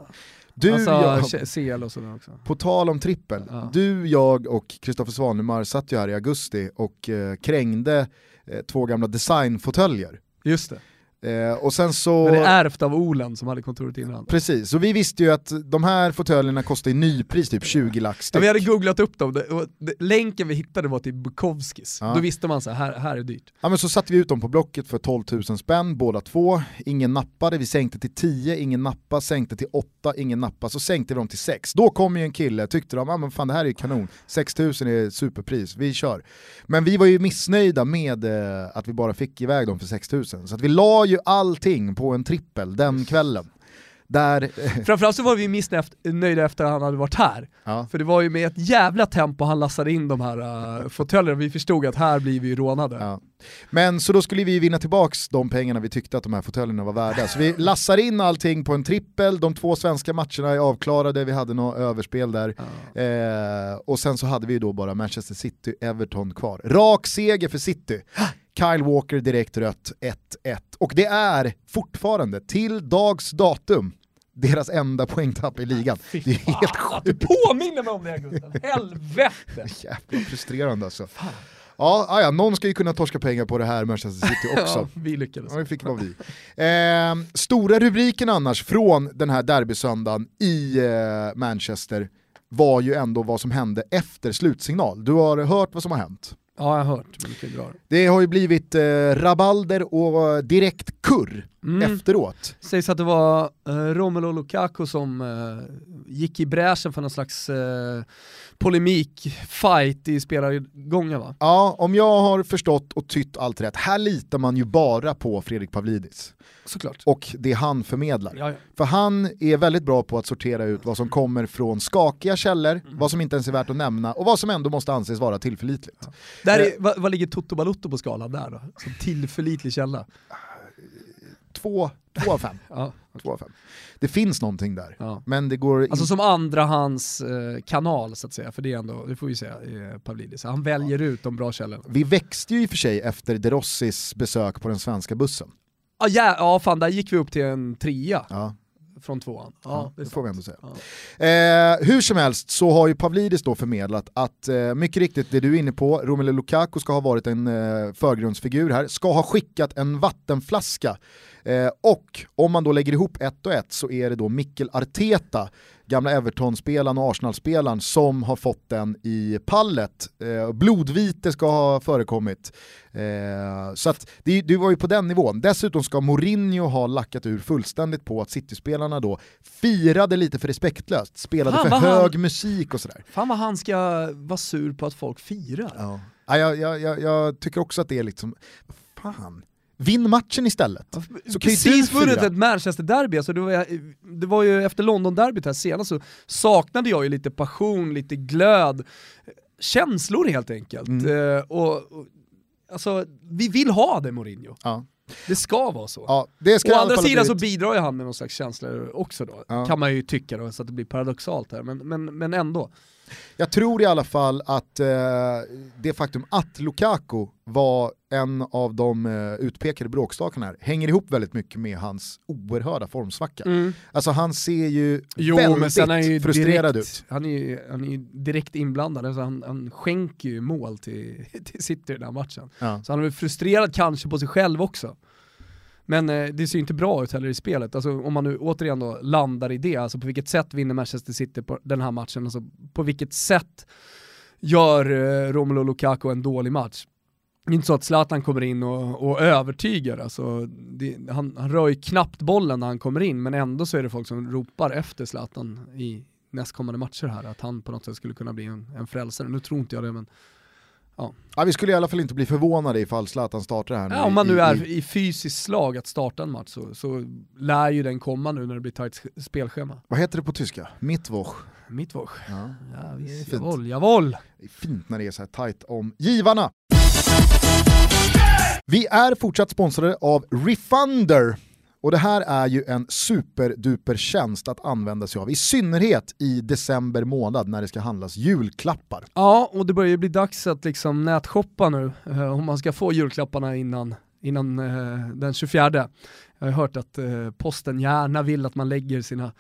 du, alltså jag, CL och sådär också. På tal om trippel, Ja. du, jag och Kristoffer Svanemar satt ju här i augusti och eh, krängde eh, två gamla designfåtöljer. Just det. Eh, och sen så... Men det är ärvt av Olen som hade kontoret innan. Precis, så vi visste ju att de här fåtöljerna kostar i nypris typ 20 lax Ja, styck. vi hade googlat upp dem, och länken vi hittade var till Bukowskis. Ja. Då visste man så här, här, här är dyrt. Ja men så satte vi ut dem på Blocket för 12 000 spänn båda två, ingen nappade, vi sänkte till 10, ingen nappa, sänkte till 8, ingen nappa, så sänkte vi dem till 6. Då kom ju en kille, tyckte de, ah, men fan det här är ju kanon, 6 000 är superpris, vi kör. Men vi var ju missnöjda med eh, att vi bara fick iväg dem för 6 000, så att vi la ju allting på en trippel den kvällen. Där, eh, Framförallt så var vi missnöjda efter att han hade varit här. ja. För det var ju med ett jävla tempo han lassade in de här uh, fåtöljerna, vi förstod att här blir vi rånade. Ja. Men så då skulle vi vinna tillbaks de pengarna vi tyckte att de här fåtöljerna var värda. Så vi lassar in allting på en trippel, de två svenska matcherna är avklarade, vi hade något överspel där. Eh, och sen så hade vi då bara Manchester City-Everton kvar. Rak seger för City. Kyle Walker direkt rött 1-1. Och det är fortfarande, till dags datum, deras enda poängtapp i ligan. Det är helt Att du sjukt påminner mig om det Gustav, helvete! <laughs> jävla frustrerande alltså. Ja, ah, ja, någon ska ju kunna torska pengar på det här Manchester City <laughs> också. Ja, vi lyckades. Ja, det fick vara vi. Eh, stora rubriken annars från den här derbysöndagen i eh, Manchester var ju ändå vad som hände efter slutsignal. Du har hört vad som har hänt. Ja, jag har hört, men du dra det. Det har ju blivit eh, rabalder och direkt kurr Mm. efteråt. Sägs att det var eh, Romelu Lukaku som eh, gick i bräschen för någon slags eh, polemik, fight i spelargången va? Ja, om jag har förstått och tytt allt rätt, här litar man ju bara på Fredrik Pavlidis Såklart. och det han förmedlar. Ja, ja. För han är väldigt bra på att sortera ut vad som kommer från skakiga källor, vad som inte ens är värt att nämna och vad som ändå måste anses vara tillförlitligt. Där Eh. är, vad, vad ligger Toto Balotto på skalan där då? Som tillförlitlig källa? Två, två av fem. Ja. Två av fem. Det finns någonting där, Ja. men det går Alltså in... som andrahands eh, kanal så att säga, för det är ändå, det får vi säga, eh, Pavlidis. Han väljer ut de bra källorna. Vi växte ju i och för sig efter De Rossis besök på den svenska bussen. Ah, ja, ja, fan där gick vi upp till en trea Ja, från tvåan. Ja, ja, det det får vi ändå säga. Ja. Eh, hur som helst så har ju Pavlidis då förmedlat att, eh, mycket riktigt det du är inne på, Romelu Lukaku ska ha varit en eh, förgrundsfigur här, ska ha skickat en vattenflaska eh, och om man då lägger ihop ett och ett så är det då Mikkel Arteta, gamla Everton-spelaren och Arsenal-spelaren som har fått den i pallet. Eh, blodvite ska ha förekommit. Eh, så att det, det var ju på den nivån. Dessutom ska Mourinho ha lackat ur fullständigt på att City-spelarna då firade lite för respektlöst, spelade Fan, för hög han- musik och sådär. Fan vad han ska vara sur på att folk firar. Ja. Ja, jag, jag, jag, jag tycker också att det är liksom, fan, Vinn matchen istället. Så Precis vunnit ett Manchester-derby, alltså det, var, det var ju efter London-derbyt här senast så saknade jag ju lite passion, lite glöd, känslor helt enkelt. Mm. Eh, och, och, alltså, vi vill ha det Mourinho. Ja. Det ska vara så. Ja, det ska i Å andra sidan så bidrar ju han med någon slags känslor också då, Ja. kan man ju tycka då, så att det blir paradoxalt här, men, men, men ändå. Jag tror i alla fall att eh, det faktum att Lukaku var en av de eh, utpekade bråkstakarna här hänger ihop väldigt mycket med hans oerhörda formsvacka. Alltså han ser ju Jo väldigt men sen är han ju frustrerad direkt, ut. Han är ju, han är ju direkt inblandad, alltså han, han skänker ju mål till, <laughs> till City i den här matchen. Ja. Så han är väl frustrerad kanske på sig själv också. Men eh, det ser ju inte bra ut heller i spelet, alltså, om man nu återigen då landar i det, alltså på vilket sätt vinner Manchester City på den här matchen, alltså, på vilket sätt gör eh, Romelu Lukaku en dålig match? Det är inte så att Zlatan kommer in och, och övertygar, alltså, det, han, han rör ju knappt bollen när han kommer in, men ändå så är det folk som ropar efter Zlatan i nästkommande matcher här, att han på något sätt skulle kunna bli en, en frälsare. Nu tror inte jag det, men Ja, vi skulle i alla fall inte bli förvånade ifall Zlatan startar här nu. Ja, om man nu är i, fysiskt slag att starta en match så, så lär ju den komma nu när det blir tajt spelschema. Vad heter det på tyska? Mittwoch. Mittwoch. Ja. Ja, visst. fint. Jawohl, jawohl. Det är fint när det är så här tajt om givarna. Vi är fortsatt sponsrade av Refunder. Och det här är ju en superduper tjänst att använda sig av, i synnerhet i december månad när det ska handlas julklappar. Ja, och det börjar ju bli dags att liksom nätshoppa nu eh, om man ska få julklapparna innan, innan eh, den 24. Jag har hört att eh, posten gärna vill att man lägger sina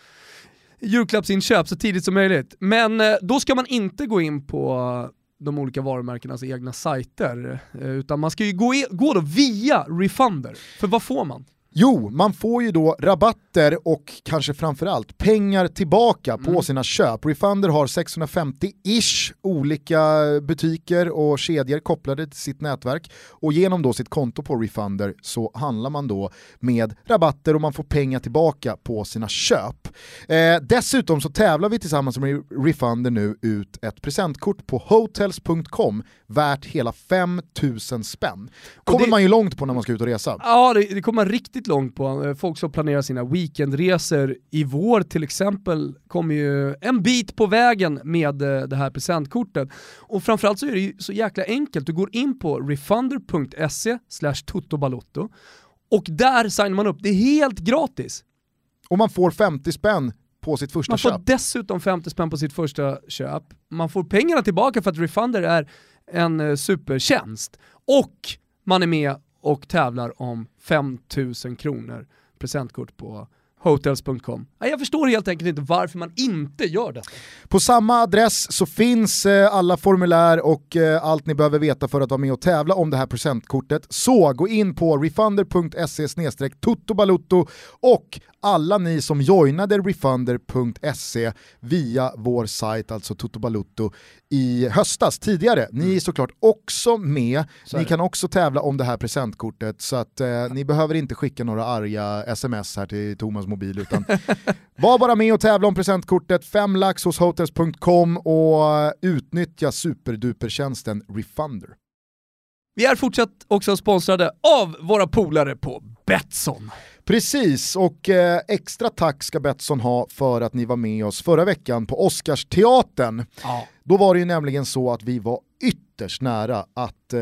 julklappsinköp så tidigt som möjligt. Men eh, då ska man inte gå in på de olika varumärkenas egna sajter, eh, utan man ska ju gå, gå då via Refunder. För vad får man? Jo, man får ju då rabatter och kanske framförallt pengar tillbaka på sina köp. Refunder har 650-ish olika butiker och kedjor kopplade till sitt nätverk och genom då sitt konto på Refunder så handlar man då med rabatter och man får pengar tillbaka på sina köp. Eh, dessutom så tävlar vi tillsammans med Refunder nu ut ett presentkort på hotels.com värt hela 5000 spänn. Kommer det- man ju långt på när man ska ut och resa. Ja, det, det kommer man riktigt långt på. Eh, Folk som planerar sina weekendresor i vår till exempel kommer ju en bit på vägen med eh, det här presentkortet. Och framförallt så är det ju så jäkla enkelt. Du går in på refunder.se slash totobalotto och där signar man upp. Det är helt gratis. Och man får 50 spänn på sitt första Man får köp. dessutom 50 spänn på sitt första köp. Man får pengarna tillbaka för att Refunder är en eh, supertjänst. Och man är med och tävlar om 5000 kronor presentkort på hotels.com. Jag förstår helt enkelt inte varför man inte gör det. På samma adress så finns eh, alla formulär och eh, allt ni behöver veta för att vara med och tävla om det här presentkortet. Så gå in på refunder.se totobalutto och alla ni som joinade refunder.se via vår sajt, alltså Totobalutto, i höstas tidigare. Ni är såklart också med. Så ni kan också tävla om det här presentkortet så att eh, ni behöver inte skicka några arga sms här till Thomas mobil utan <laughs> var bara med och tävla om presentkortet, fem lax hos hotels.com och utnyttja superdupertjänsten Refunder. Vi är fortsatt också sponsrade av våra polare på Betsson. Precis, och eh, extra tack ska Betsson ha för att ni var med oss förra veckan på Oscarsteatern. Ja. Då var det ju nämligen så att vi var ytterst nära att eh,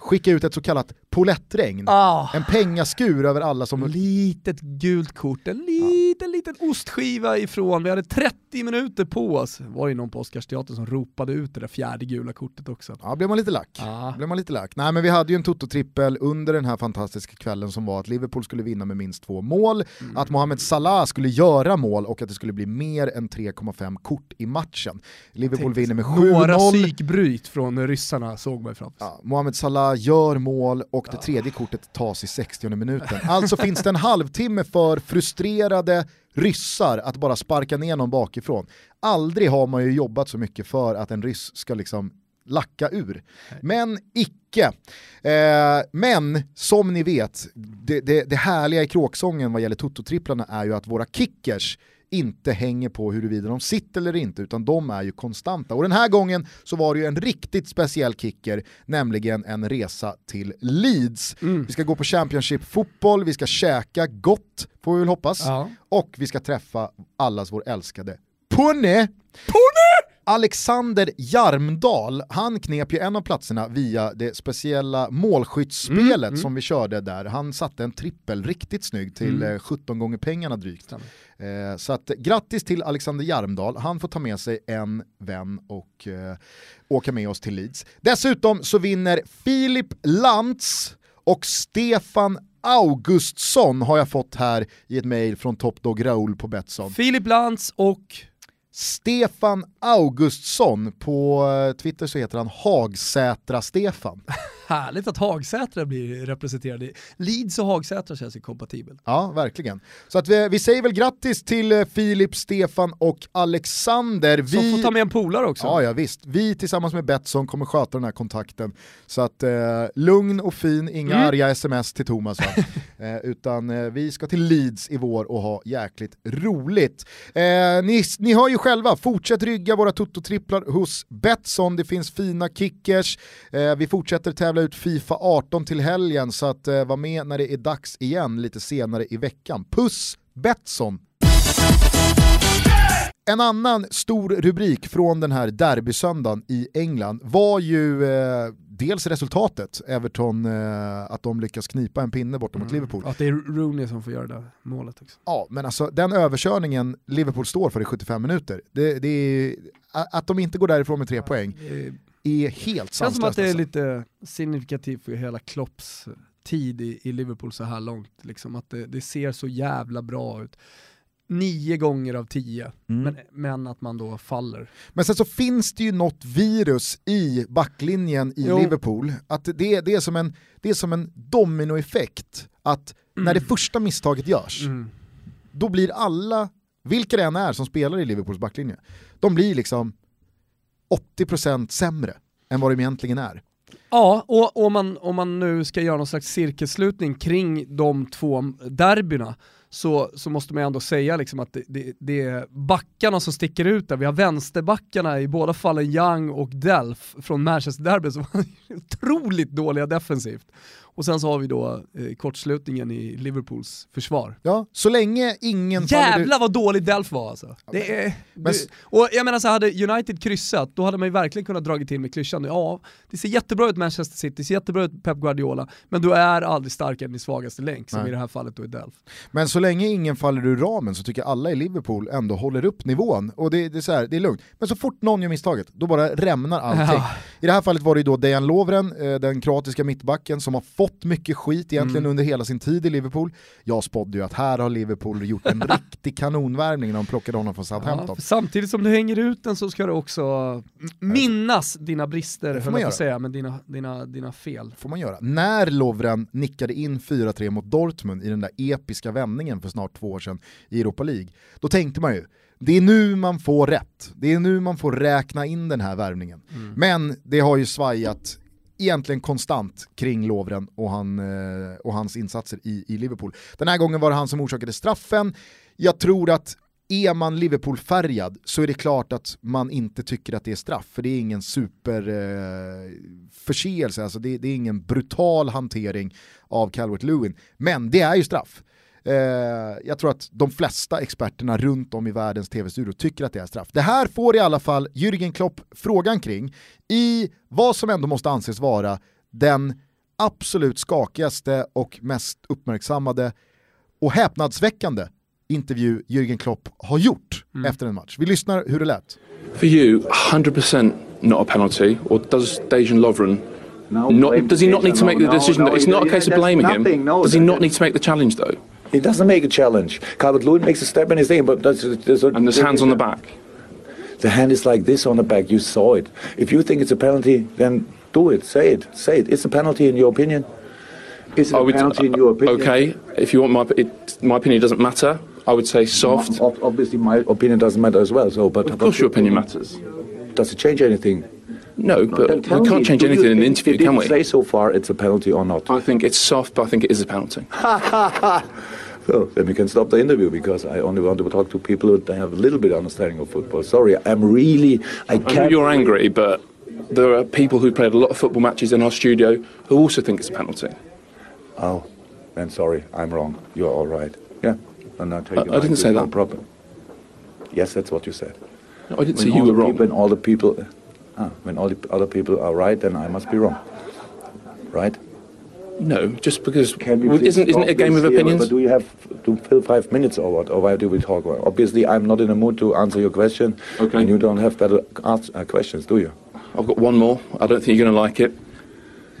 skicka ut ett så kallat polettregn. Ah. En pengaskur över alla som... Litet gult kort, en liten, liten ostskiva ifrån. Vi hade 30 minuter på oss. Var det någon på Oscarsteatern som ropade ut det där fjärde gula kortet också. Ja, blev man lite lack. Ja. Blev man lite lack. Nej men vi hade ju en Toto-trippel under den här fantastiska kvällen som var att Liverpool skulle vinna med minst två mål, Mm. att Mohamed Salah skulle göra mål och att det skulle bli mer än 3,5 kort i matchen. Liverpool vinner med Några 7-0. psykbryt från ryssarna såg man ju framför. Ja, Mohamed Salah gör mål och det tredje kortet tas i 60 minuten. Alltså finns det en halvtimme för frustrerade ryssar att bara sparka ner någon bakifrån. Aldrig har man ju jobbat så mycket för att en ryss ska liksom lacka ur. Men icke. Eh, men som ni vet, det, det, det härliga i kråksången vad gäller Toto-tripplarna är ju att våra kickers inte hänger på huruvida de sitter eller inte, utan de är ju konstanta. Och den här gången så var det ju en riktigt speciell kicker, nämligen en resa till Leeds. Vi ska gå på Championship-fotboll, vi ska käka gott, får vi väl hoppas, Ja. och vi ska träffa allas vår älskade Punne! Alexander Jarmdal, han knep ju en av platserna via det speciella målskyttsspelet som vi körde där. Han satte en trippel riktigt snygg till eh, 17 gånger pengarna drygt. Eh, så att, grattis till Alexander Jarmdal, han får ta med sig en vän och eh, åka med oss till Leeds. Dessutom så vinner Filip Lantz och Stefan Augustsson har jag fått här i ett mejl från Top Dog Raoul på Betsson. Filip Lantz och Stefan Augustsson, på eh, Twitter så heter han Hagsätra-Stefan. <laughs> härligt att Hagsätra blir representerade. Leeds och Hagsätra känns ju kompatibelt. Ja, verkligen. Så att vi, vi säger väl grattis till eh, Filip, Stefan och Alexander. Som Vi... får ta med en polare också. Ja, ja visst. Vi tillsammans med Betsson kommer sköta den här kontakten. Så att eh, lugn och fin, inga Mm. arga sms till Thomas. va? <laughs> eh, utan eh, vi ska till Leeds i vår och ha jäkligt roligt. Eh, ni, ni hör ju själva, fortsätt rygga våra Toto-tripplar hos Betsson. Det finns fina kickers. Eh, vi fortsätter tävla ut Fifa 18 till helgen så att eh, var med när det är dags igen lite senare i veckan. Puss Betsson! En annan stor rubrik från den här derbysöndagen i England var ju eh, dels resultatet, Everton, eh, att de lyckas knipa en pinne borta mot Liverpool. Att det är Rooney som får göra det målet också. Ja, men alltså den överkörningen Liverpool står för i 75 minuter, det, det är, att de inte går därifrån med tre poäng Det är helt känns som sanslöst. att det är alltså. lite signifikativt för hela Klopps tid i, i Liverpool så här långt. Liksom, att det, det ser så jävla bra ut. Nio gånger av tio, Mm. men, men att man då faller. Men sen så finns det ju något virus i backlinjen i Jo. Liverpool, att det, är- det, är som en, det är som en dominoeffekt, att när det första misstaget görs, Mm. då blir alla, vilka det än är som spelar i Liverpools backlinje, de blir liksom 80% sämre än vad de egentligen är. Ja, och om man, om man nu ska göra någon slags cirkelslutning kring de två derbyna så, så måste man ändå säga liksom att det, det, det är backarna som sticker ut där. Vi har vänsterbackarna i båda fallen Young och Delf från Manchester Derby som var <laughs> otroligt dåliga defensivt. Och sen så har vi då eh, kortslutningen i Liverpools försvar. Ja, så länge ingen Jävlar vad dålig Delf var alltså. Det är, men- det, och jag menar så hade United kryssat, då hade man ju verkligen kunnat dra till med klyschan. Ja, det ser jättebra ut Manchester City, det ser jättebra ut Pep Guardiola, men du är aldrig starkare än din svagaste länk, som Nej. i det här fallet då är Delf. Men så länge ingen faller ur ramen så tycker jag alla i Liverpool ändå håller upp nivån. Och det, det, är, så här, det är lugnt. Men så fort någon gör misstaget, då bara rämnar allting. Ja. I det här fallet var det ju då Dejan Lovren, eh, den kroatiska mittbacken, som har fått mycket skit egentligen Mm. under hela sin tid i Liverpool. Jag spådde ju att här har Liverpool gjort en <laughs> riktig kanonvärvning när de plockade honom från Ja, Southampton. för samtidigt som du hänger ut den så ska du också minnas dina brister, Det får man göra. säga, men dina, dina, dina fel. får man göra. När Lovren nickade in 4-3 mot Dortmund i den där episka vändningen för snart två år sedan i Europa League, då tänkte man ju, det är nu man får rätt. Det är nu man får räkna in den här värvningen. Men det har ju svajat egentligen konstant kring Lovren och, han, eh, och hans insatser i, i Liverpool. Den här gången var det han som orsakade straffen. Jag tror att är man Liverpool-färgad så är det klart att man inte tycker att det är straff, för det är ingen superförseelse, eh, alltså det, det är ingen brutal hantering av Calvert-Lewin. Men det är ju straff. Eh, jag tror att de flesta experterna runt om i världens tv-studio tycker att det är straff. Det här får i alla fall Jürgen Klopp frågan kring i vad som ändå måste anses vara den absolut skakigaste och mest uppmärksammade och häpnadsväckande intervju Jürgen Klopp har gjort efter en match. Vi lyssnar hur det lät. For you, 100% not a penalty, or does Dejan Lovren not? Does he not need to make the decision? No, no, it's not a case of blaming nothing, him. no, does he that- not need to make the challenge though? He doesn't make a challenge. Calvert Lewin makes a step in his thing, but that's, there's a, And there's hands on the back. The hand is like this on the back. You saw it. If you think it's a penalty, then do it. Say it. Say it. It's a penalty in your opinion. Is it I a would- penalty in uh, your opinion? Okay, if you want my it, my opinion doesn't matter. I would say soft. Ob- Obviously, my opinion doesn't matter as well. So, but Of course, your opinion matters. Does it change anything? No, but Then we can't change do you anything in an interview, can we? Say so far it's a penalty or not. I think it's soft, but I think it is a penalty. <laughs> So then we can stop the interview because I only want to talk to people who have a little bit of understanding of football. Sorry, I'm really I I know you're angry, but there are people who played a lot of football matches in our studio who also think it's a penalty. Oh, then sorry, I'm wrong. You're all right. Yeah, and I take I- I didn't say no that. problem. Yes, that's what you said. No, I didn't When say you were wrong. When all the people, ah, when all the other people are right, then I must be wrong. Right? No, just because Can we isn't isn't it a game this of here? opinions? But do you have to fill five minutes or what? Or why do we talk? Well, Obviously, I'm not in a mood to answer your question, Okay. and you don't have better ans- uh, questions, do you? I've got one more. I don't think you're going to like it.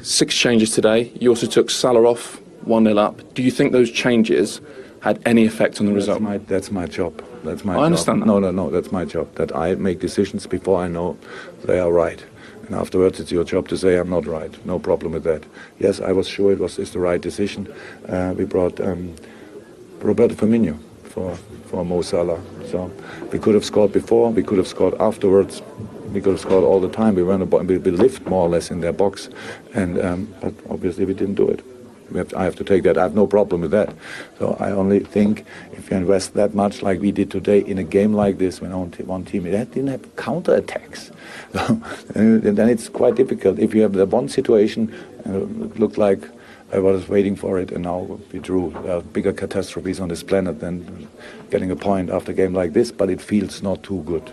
Six changes today. You also took Salah off, 1 0 up. Do you think those changes had any effect on the That's result? my that's my job. That's my. I understand that. No, no, no. That's my job. That I make decisions before I know they are right, and afterwards it's your job to say I'm not right. No problem with that. Yes, I was sure it was is the right decision. Uh, we brought um, Roberto Firmino for for Mo Salah. So we could have scored before. We could have scored afterwards. We could have scored all the time. We ran a we, we lived more or less in their box, and um, but obviously we didn't do it. We have to, I have to take that. I have no problem with that. So I only think if you invest that much like we did today in a game like this, when on t- one team that didn't have counter attacks, so, <laughs> then it's quite difficult. If you have the one situation, uh, it looked like I was waiting for it, and now we drew. There are bigger catastrophes on this planet than getting a point after a game like this, but it feels not too good.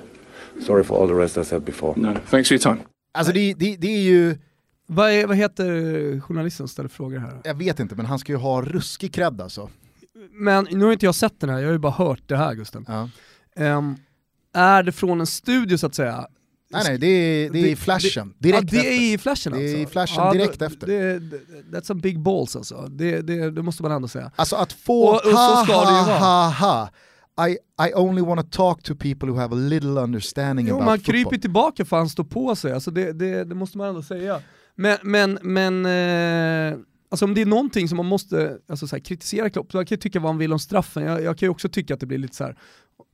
Sorry for all the rest I said before. No. Thanks for your time. Alltså det, det, det är ju, Vad, är, vad heter journalisten som ställer frågor här? jag vet inte men han ska ju ha ruskig cred alltså. Men nu har inte jag sett den här, jag har ju bara hört det här Gusten. Ja. Ehm, är det från en studio så att säga? Nej nej, det är, det är i flashen, direkt ja, det efter. är i flashen Det är alltså? i flashen Ja, direkt då- efter. Det, det, that's a big balls alltså, det, det, det måste man ändå säga. Alltså att få Och- och ha ha ha ha, I, I only want to talk to people who have a little understanding Jo, about man football. kryper tillbaka för han står på sig, alltså det, det, det måste man ändå säga. Men, men, men eh, alltså om det är någonting som man måste alltså så här, kritisera Klopp, så jag kan ju tycka vad han vill om straffen, jag, jag kan ju också tycka att det blir lite så här.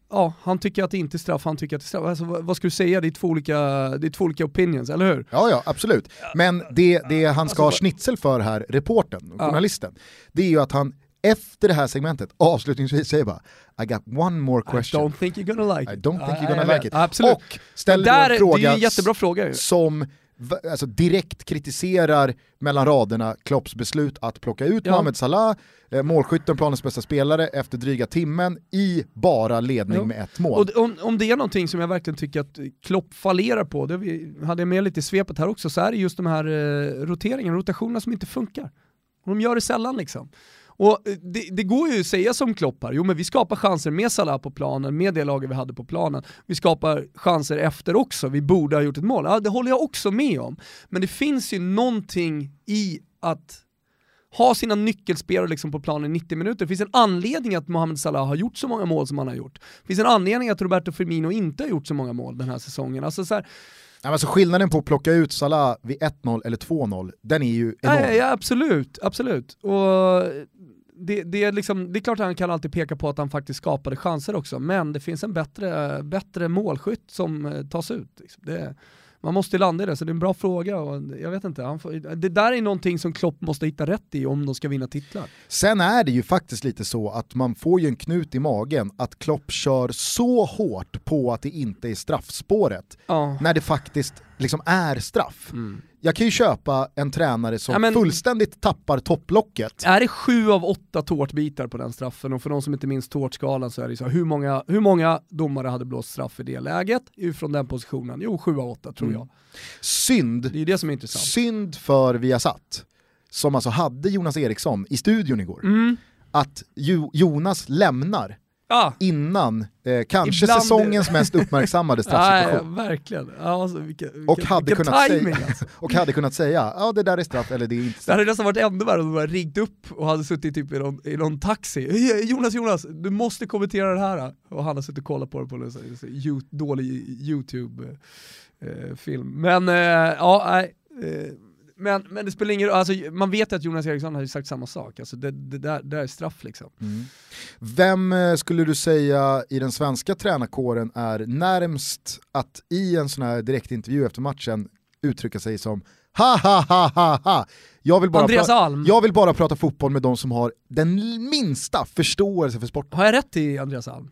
Ja, han tycker att det inte är straff, han tycker att det är straff. Alltså, vad, vad ska du säga? Det är två olika, det är två olika opinions, eller hur? Ja, ja, absolut. Men det, det han ska ha Alltså, schnitzel för här, reporten, Ja. journalisten, det är ju att han efter det här segmentet avslutningsvis säger bara I got one more I question. don't think you're gonna like I it. don't think you're gonna jag like vet. it. Absolut. Och ställer Där en fråga det är en jättebra fråga ju. som alltså, direkt kritiserar mellan raderna Klopps beslut att plocka ut Ja. Mohamed Salah, eh, målskytten, planens bästa spelare, efter dryga timmen i bara ledning Ja. med ett mål. Och om, om det är någonting som jag verkligen tycker att Klopp fallerar på, det vi, hade jag med lite i svepet här också, så är det just de här eh, roteringarna, rotationerna som inte funkar. Och de gör det sällan liksom. Och eh, det, det går ju att säga som Klopp här, jo men vi skapar chanser med Salah på planen, med det laget vi hade på planen. Vi skapar chanser efter också, vi borde ha gjort ett mål. Ja, det håller jag också med om. Men det finns ju någonting i att ha sina nyckelspelare liksom på planen i 90 minuter. Det finns en anledning att Mohamed Salah har gjort så många mål som han har gjort. Det finns en anledning att Roberto Firmino inte har gjort så många mål den här säsongen. Alltså så här, men alltså skillnaden på att plocka ut Salah vid 1-0 eller 2-0, den är ju enorm. ja, ja, absolut, absolut. Och det, det, är liksom, det är klart att han kan alltid peka på att han faktiskt skapade chanser också, men det finns en bättre, bättre målskytt som eh, tas ut. Liksom. Det, man måste landa i det, så det är en bra fråga. Och jag vet inte, han får, det där är någonting som Klopp måste hitta rätt i om de ska vinna titlar. Sen är det ju faktiskt lite så att man får ju en knut i magen att Klopp kör så hårt på att det inte är straffspåret, Ja. när det faktiskt liksom är straff. Jag kan ju köpa en tränare som Ja, men- fullständigt tappar topplocket. Är det sju av åtta tårtbitar på den straffen, och för de som inte minns tårtskalan så är det så här, hur många, hur många domare hade blåst straff i det läget, från den positionen? Jo, sju av åtta tror jag. Synd, Det är det som är intressant. synd för Viasat, som alltså hade Jonas Eriksson i studion igår, Mm. att jo, Jonas lämnar Ja, innan eh, kanske Ibland- säsongens mest uppmärksammade <laughs> ja, straffsituation. verkligen. Ja, alltså, vilka, vilka, Och hade, kunnat timing, säga, alltså. <laughs> och hade kunnat säga, ja det där är straff eller det är inte Det straff. hade nästan varit ännu värre om de hade ringt upp och hade suttit typ i, någon, i någon taxi. "Hej, Jonas, Jonas, du måste kommentera det här. Och han har suttit och kollat på det på en you- dålig YouTube-film. men eh, ja, nej. Men, men det spelar ingen roll, alltså, man vet att Jonas Eriksson har sagt samma sak. Alltså, det, det, där, det där är straff liksom. Vem eh, skulle du säga i den svenska tränarkåren är närmst att i en sån här direktintervju efter matchen uttrycka sig som Ha ha ha ha ha! Jag vill, bara Andreas Alm. jag vill bara prata fotboll med de som har den minsta förståelse för sporten. Har jag rätt i Andreas Alm?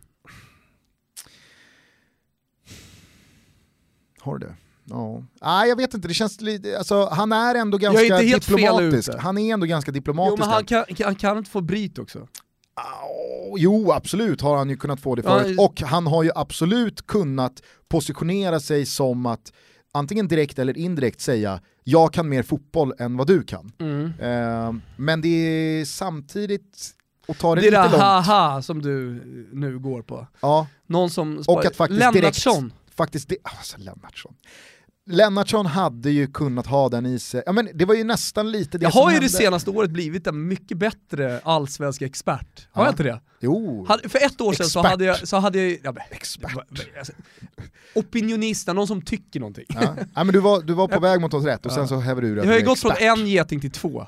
Har du det? Ja. Nej jag vet inte, det känns lite, alltså, han är ändå ganska inte helt diplomatisk. Han är ändå ganska Jo diplomatisk. men han kan, han kan inte få bryt också. Åh, Jo, absolut har han ju kunnat få det Ja, förut. Och han har ju absolut kunnat positionera sig som att antingen direkt eller indirekt säga jag kan mer fotboll än vad du kan. Mm. Eh, men det är samtidigt att ta det, Det är lite det långt. haha som du nu går på. Ja, Någon som... och att faktiskt direkt... Lennartsson. Faktiskt det, alltså Lennartsson. Lennartsson hade ju kunnat ha den i sig, ja men det var ju nästan lite det Jag har ju hände. det senaste året blivit en mycket bättre allsvensk expert. Har Ja. jag inte det? Jo, för ett år sedan så Expert. hade jag, så hade jag ja, men, expert. alltså, opinionista, någon som tycker någonting. Ja. ja, men du var, du var på väg mot oss rätt och sen så häver du att Jag har ju gått från expert. en geting till två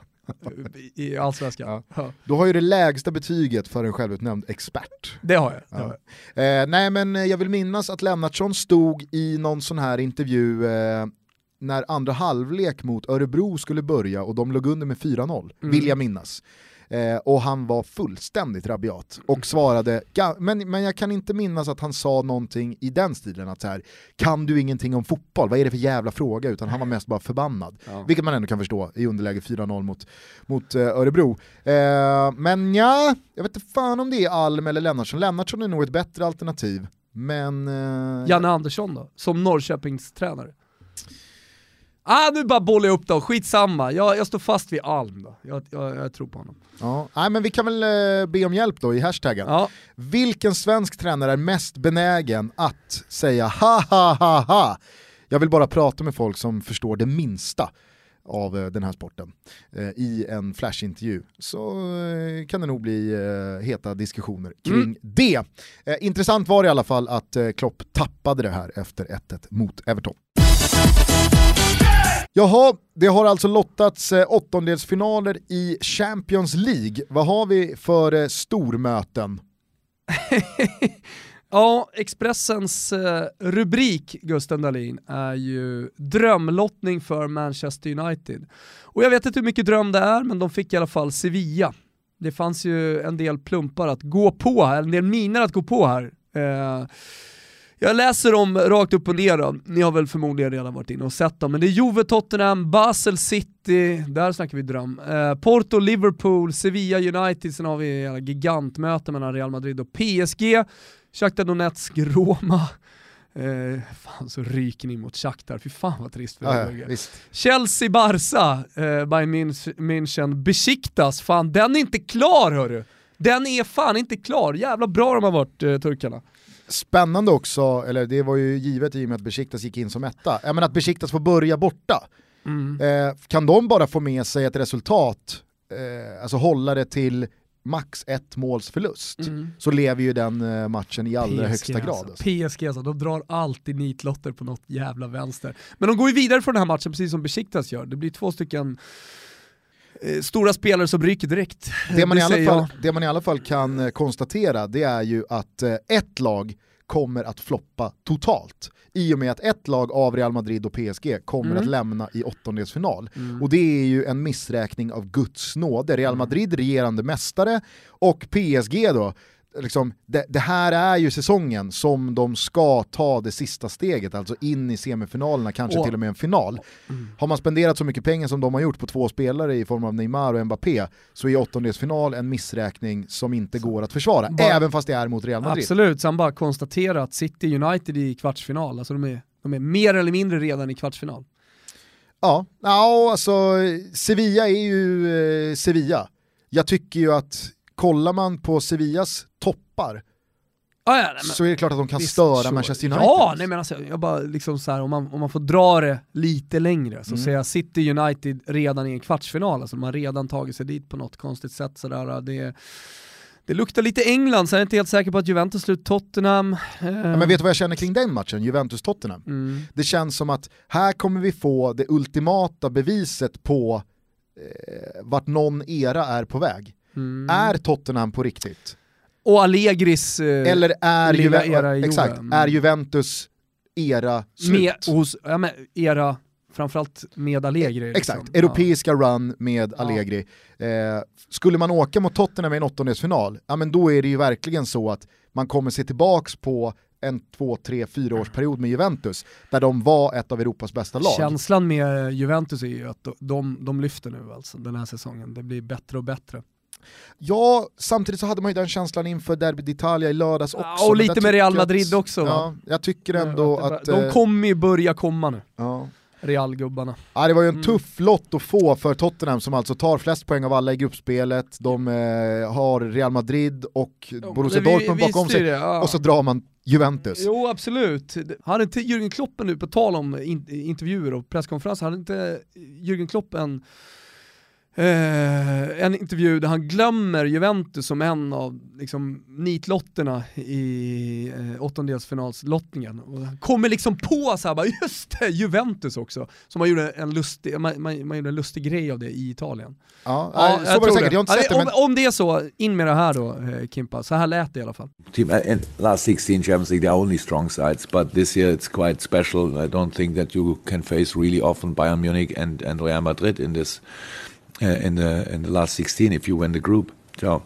i, allsvenskan. Ja. Ja. Du har ju det lägsta betyget för en självutnämnd expert. Det har jag. Det Ja. har jag. Eh, nej men eh, jag vill minnas att Lennartsson stod i någon sån här intervju eh, när andra halvlek mot Örebro skulle börja och de låg under med 4-0, Mm. vill jag minnas. Eh, och han var fullständigt rabiat och svarade, men, men jag kan inte minnas att han sa någonting i den stilen att så här, kan du ingenting om fotboll, vad är det för jävla fråga? Utan han var mest bara förbannad. Ja. Vilket man ändå kan förstå i underläge 4-0 mot, mot eh, Örebro. Eh, men ja, jag vet inte fan om det är Alm eller Lennartsson. Lennartsson är nog ett bättre alternativ. Men... Eh, Janne Andersson då, som Norrköpings tränare. Ah, nu bara bollar jag upp då, skitsamma. Jag, jag står fast vid Alm då. Jag, jag, jag tror på honom. ja. Nej, men vi kan väl eh, be om hjälp då i hashtaggen. Ja. Vilken svensk tränare är mest benägen att säga ha ha ha ha? Jag vill bara prata med folk som förstår det minsta av eh, den här sporten eh, i en flashintervju så kan det nog bli heta diskussioner kring Mm. det. Intressant var det i alla fall att Klopp tappade det här efter 1-1 mot Everton. Jaha, det har alltså lottats eh, åttondelsfinaler i Champions League. Vad har vi för eh, stormöten? <laughs> Ja, Expressens eh, rubrik, Gusten Dahlin, är ju drömlottning för Manchester United. Och jag vet inte hur mycket dröm det är, men de fick i alla fall Sevilla. Det fanns ju en del plumpar att gå på här, en del miner att gå på här. Eh, jag läser dem rakt upp och ner då. ni har väl förmodligen redan varit inne och sett dem, men det är Juve, Tottenham, Basel City, där snackar vi dröm. Eh, Porto, Liverpool, Sevilla, United, sen har vi gigantmöte mellan Real Madrid och PSG, Shakhtar Donetsk, Roma. Eh, fan så ryker ni mot Shakhtar, fy fan vad trist för Ja, ja. Chelsea, Barca, eh, Bayern Münch- München, Besiktas, fan den är inte klar hörru! Den är fan inte klar, jävla bra de har varit eh, turkarna. Spännande också, eller det var ju givet i och med att Besiktas gick in som etta, ja, men att Besiktas får börja borta. Mm. Eh, kan de bara få med sig ett resultat, eh, alltså hålla det till max ett måls förlust, Mm. så lever ju den eh, matchen i allra högsta grad. Alltså. Alltså. PSG alltså, de drar alltid nitlotter på något jävla vänster. Men de går ju vidare från den här matchen precis som Besiktas gör. Det blir två stycken stora spelare som ryker direkt. Det man, i alla fall, jag. det man i alla fall kan eh, konstatera det är ju att eh, ett lag kommer att floppa totalt. I och med att ett lag av Real Madrid och PSG kommer Mm. att lämna i åttondelsfinal. Och det är ju en missräkning av Guds nåde. Mm. Real Madrid regerande mästare och PSG då, liksom, det, det här är ju säsongen som de ska ta det sista steget, alltså in i semifinalerna, kanske Och- till och med en final. Har man spenderat så mycket pengar som de har gjort på två spelare i form av Neymar och Mbappé så är åttondelsfinal en missräkning som inte går att försvara, Bara- även fast det är mot Real Madrid. Absolut, sen bara konstatera att City United i kvartsfinal, alltså de är, de är mer eller mindre redan i kvartsfinal. Ja, ja alltså Sevilla är ju eh, Sevilla. Jag tycker ju att kollar man på Sevillas toppar Ah, ja, nej, så är det klart att de kan störa sure. Manchester United. Ja, nej men alltså, jag bara liksom så här, om, man, om man får dra det lite längre så Mm. ser jag City United redan i en kvartsfinal, alltså de har redan tagit sig dit på något konstigt sätt. Sådär. Det, det luktar lite England, så jag är inte helt säker på att Juventus slutar Tottenham. Ja, men vet du vad jag känner kring den matchen, Juventus-Tottenham? Mm. Det känns som att här kommer vi få det ultimata beviset på eh, vart någon era är på väg. Mm. Är Tottenham på riktigt? Och Allegris eh, Eller är, Juve- era exakt, Mm. är Juventus era slut? med, hos, ja, men, era framförallt med Allegri. liksom. Exakt, europeiska run med Allegri. Eh, skulle man åka mot Tottenham i en åttondelsfinal, ja men då är det ju verkligen så att man kommer se tillbaks på en två, tre, fyra års period med Juventus, där de var ett av Europas bästa lag. Känslan med Juventus är ju att de, de lyfter nu alltså den här säsongen. Det blir bättre och bättre. Ja, samtidigt så hade man ju den känslan inför Derby d'Italia i lördags också. Ja, och lite med Real Madrid att, också? Ja, jag tycker ändå Ja, att... de eh, kommer ju börja komma nu, ja. Real-gubbarna. Ja, det var ju en Mm. tuff lott att få för Tottenham som alltså tar flest poäng av alla i gruppspelet. De eh, har Real Madrid och Borussia det vi- Dortmund bakom sig. det, ja. Och så drar man Juventus. Jo absolut. Hade inte Jürgen Klopp nu, på tal om in, intervjuer och presskonferenser, hade inte Jürgen Klopp en, eh, en intervju där han glömmer Juventus som en av liksom, nitlotterna i eh, åttondelsfinalslottningen. Och han kommer liksom på så här, bara, just det, Juventus också. Så man gjorde, en lustig, man, man, man gjorde en lustig grej av det i Italien. Ja, Ja, så var det säkert, jag har inte sett det om, men... om det är så, in med det här då eh, Kimpa. Så här lät det i alla fall. team and last 16 Champions League they're only strong sides but this year it's quite special I don't think that you can face really often Bayern Munich and, and Real Madrid in this in the in the last 16 if you win the group so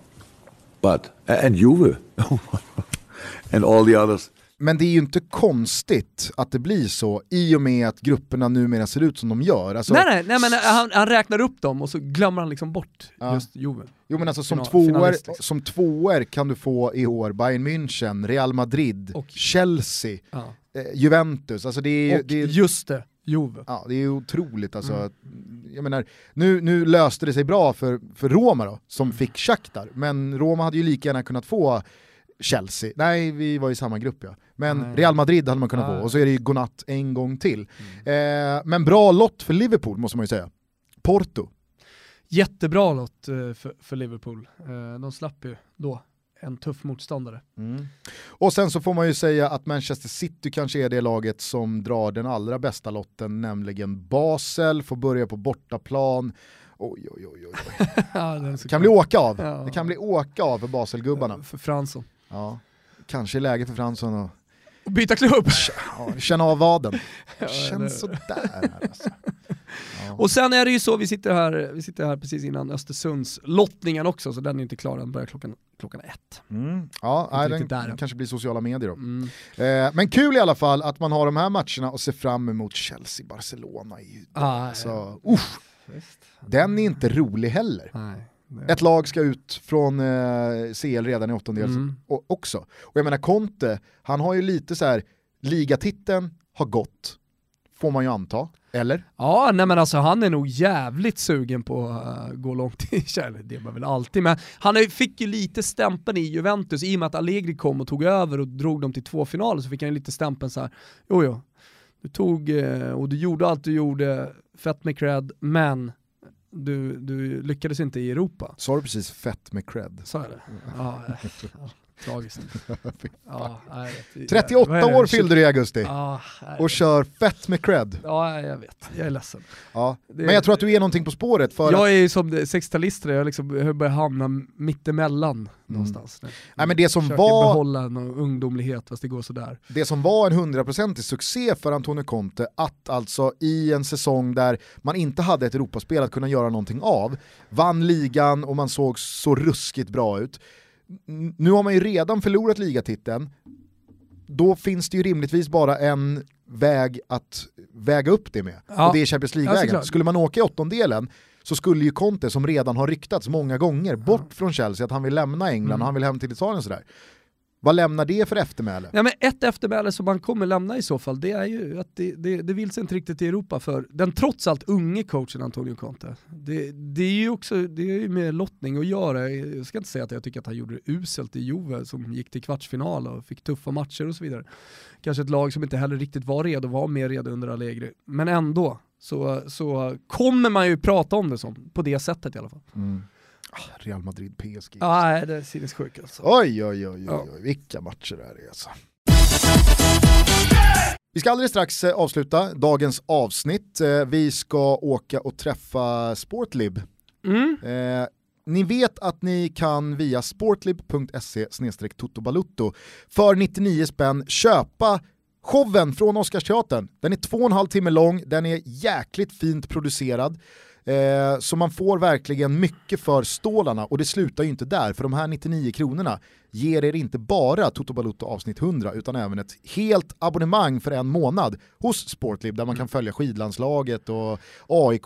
but and Juve <laughs> and all the others Men det är ju inte konstigt att det blir så i och med att grupperna numera ser ut som de gör. Alltså, nej, nej, nej men han, han räknar upp dem och så glömmer han liksom bort Ja. just Juve. Jo men alltså som, Final- tvåor, liksom. som tvåor kan du få i år Bayern München, Real Madrid, Och- Chelsea, Ja. eh, Juventus. Alltså det är, Och det är, just det, Juve. ja, det är otroligt alltså. Mm. Jag menar, nu, nu löste det sig bra för, för Roma då, som Mm. fick Shakhtar, men Roma hade ju lika gärna kunnat få Chelsea, nej vi var i samma grupp ja. Men Nej. Real Madrid hade man kunnat. Mm. få, och så är det ju godnatt en gång till. Eh, men bra lott för Liverpool måste man ju säga. Porto. Jättebra lott eh, för, för Liverpool. Eh, De slapp ju då en tuff motståndare. Och sen så får man ju säga att Manchester City kanske är det laget som drar den allra bästa lotten, nämligen Basel, får börja på bortaplan. Oj, oj, oj, oj. <laughs> Ja, Det kan bli åka av. Ja. Det kan bli åka av för Baselgubbarna. För Fransson. Ja. Kanske är läge för Fransson att Och byta klubb! ja, känna av vaden. <laughs> Ja, Det känns sådär här alltså. Ja. Och sen är det ju så, vi sitter här, vi sitter här precis innan Östersunds lottningen också, så den är inte klar, den börjar klockan, klockan ett. Mm. Ja, nej, den där kanske blir sociala medier då. Mm. Eh, men kul i alla fall att man har de här matcherna och ser fram emot Chelsea-Barcelona. Ah, Så, usch, Visst. den är inte rolig heller. Nej. Ett lag ska ut från eh, CL redan i åttondels Mm. också. Och jag menar Conte, han har ju lite så här, ligatiteln har gått, får man ju anta, eller? Ja, nej men alltså han är nog jävligt sugen på att gå långt i <laughs> kärlek, det är man väl alltid, men han fick ju lite stämpeln i Juventus i och med att Allegri kom och tog över och drog dem till två finaler så fick han lite stämpeln så här. jo jo, du tog eh, och du gjorde allt du gjorde, fett med cred, men du, du lyckades inte i Europa. Sa du precis fett med cred? Sa jag det? Ja, eh, ja tragiskt. <laughs> Ja, nej, jag vet. 38 Vad är det? år fyllde du i augusti Ja, nej. och kör fett med cred. ja, jag vet. Jag är ledsen. Ja. Det- Men jag tror att du är någonting på spåret för att Jag är ju som 60-talistare, jag liksom jag börjar hamna mittemellan någonstans. Mm. Nej, men det som var- behålla någon ungdomlighet fast det går sådär. det som var en hundraprocentig succé för Antonio Conte, att alltså i en säsong där man inte hade ett Europaspel att kunna göra någonting av, vann ligan och man såg så ruskigt bra ut. Nu har man ju redan förlorat ligatiteln, då finns det ju rimligtvis bara en väg att väga upp det med, Ja. och det är Champions Ja, League-vägen. såklart. Skulle man åka i åttondelen så skulle ju Conte, som redan har ryktats många gånger, bort från Chelsea, att han vill lämna England Mm. och han vill hem till Italien sådär. Vad lämnar det för eftermäle? Ja, men ett eftermäle som man kommer lämna i så fall, det är ju att det, det, det vill sig inte riktigt i Europa för den trots allt unge coachen Antonio Conte. Det, det är ju också det är ju med lottning att göra. Jag ska inte säga att jag tycker att han gjorde det uselt i Juve som gick till kvartsfinal och fick tuffa matcher och så vidare. Kanske ett lag som inte heller riktigt var redo, var mer redo under Allegri. Men ändå så, så kommer man ju prata om det som, på det sättet i alla fall. Mm. Ah, Real Madrid, PSG. Ja, nej, det är sinnessjukt alltså. Oj, oj, oj, oj, Ja. oj, vilka matcher det här är alltså. Vi ska alldeles strax eh, avsluta dagens avsnitt. Eh, Vi ska åka och träffa Sportlib. Mm. Eh, ni vet att ni kan via sportlib.se totobalutto för 99 spänn köpa Showen från Oscarsteatern, den är två och en halv timme lång, den är jäkligt fint producerad. Eh, så man får verkligen mycket för stålarna och det slutar ju inte där, för de här 99 kronorna ger er inte bara Toto Balotto avsnitt 100 utan även ett helt abonnemang för en månad hos Sportlib där man kan följa skidlandslaget och AIK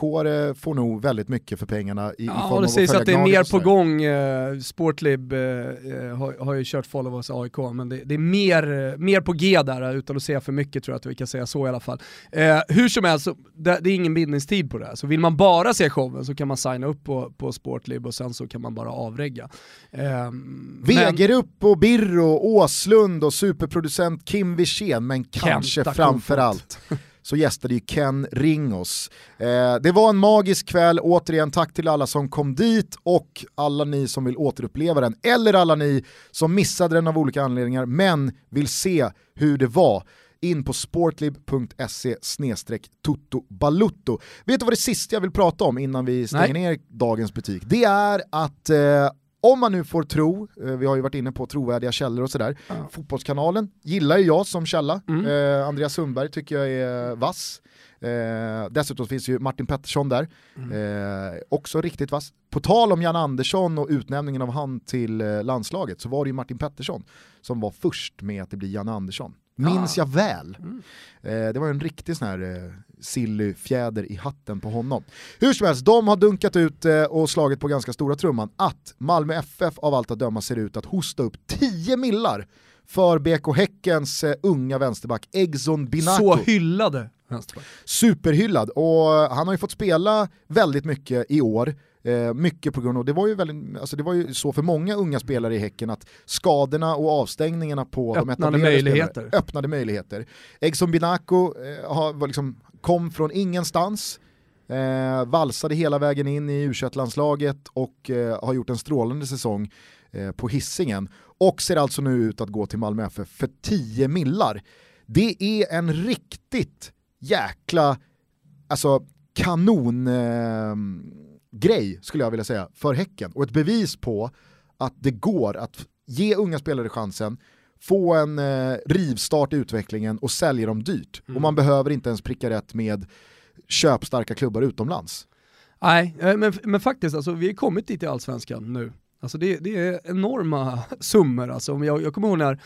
får nog väldigt mycket för pengarna i, i Ja, av det sägs att det är mer på gång. Eh, Sportlib eh, eh, har, har ju kört follow us AIK, men det, det är mer, mer på G där, utan att säga för mycket tror jag att vi kan säga så i alla fall. Eh, hur som helst, det, det är ingen bindningstid på det här, så vill man bara se showen så kan man signa upp på, på Sportlib och sen så kan man bara avregga. Eh, Wegerup och Birro, Åslund och superproducent Kim Wirsén, men kanske Kenta framförallt <laughs> så gästade ju Ken Ringos. Eh, det var en magisk kväll, återigen tack till alla som kom dit och alla ni som vill återuppleva den, eller alla ni som missade den av olika anledningar men vill se hur det var in på sportlib.se tutto balutto. Vet du vad det sista jag vill prata om innan vi stänger Nej. ner dagens butik? Det är att eh, om man nu får tro, eh, vi har ju varit inne på trovärdiga källor och sådär, Fotbollskanalen gillar ju jag som källa, Mm. eh, Andreas Sundberg tycker jag är vass. Eh, dessutom finns ju Martin Pettersson där, Mm. eh, också riktigt vass. På tal om Jan Andersson och utnämningen av han till eh, landslaget så var det ju Martin Pettersson som var först med att det blir Jan Andersson. Minns Ah. jag väl. Mm. Eh, det var en riktig sån här silly fjäder i hatten på honom. Hur som helst, de har dunkat ut eh, och slagit på ganska stora trumman att Malmö FF av allt att döma ser ut att hosta upp 10 millar för BK Häckens eh, unga vänsterback Egson Binaco. Så hyllade vänsterback. Superhyllad och han har ju fått spela väldigt mycket i år. Eh, mycket på grund av, det var, ju väldigt, alltså det var ju så för många unga spelare i Häcken att skadorna och avstängningarna på de Öppnade etablerade möjligheter. öppnade möjligheter. Egson Binaco eh, har, var liksom, kom från ingenstans, eh, valsade hela vägen in i u landslaget och eh, har gjort en strålande säsong eh, på hissingen och ser alltså nu ut att gå till Malmö FF för 10 millar. Det är en riktigt jäkla alltså, kanongrej eh, skulle jag vilja säga för Häcken och ett bevis på att det går att ge unga spelare chansen få en eh, rivstart i utvecklingen och sälja dem dyrt. Och man behöver inte ens pricka rätt med köpstarka klubbar utomlands. Nej, eh, men, men faktiskt, alltså, vi har kommit dit i Allsvenskan nu. Alltså, det, det är enorma <laughs> summor. Alltså, jag, jag kommer ihåg när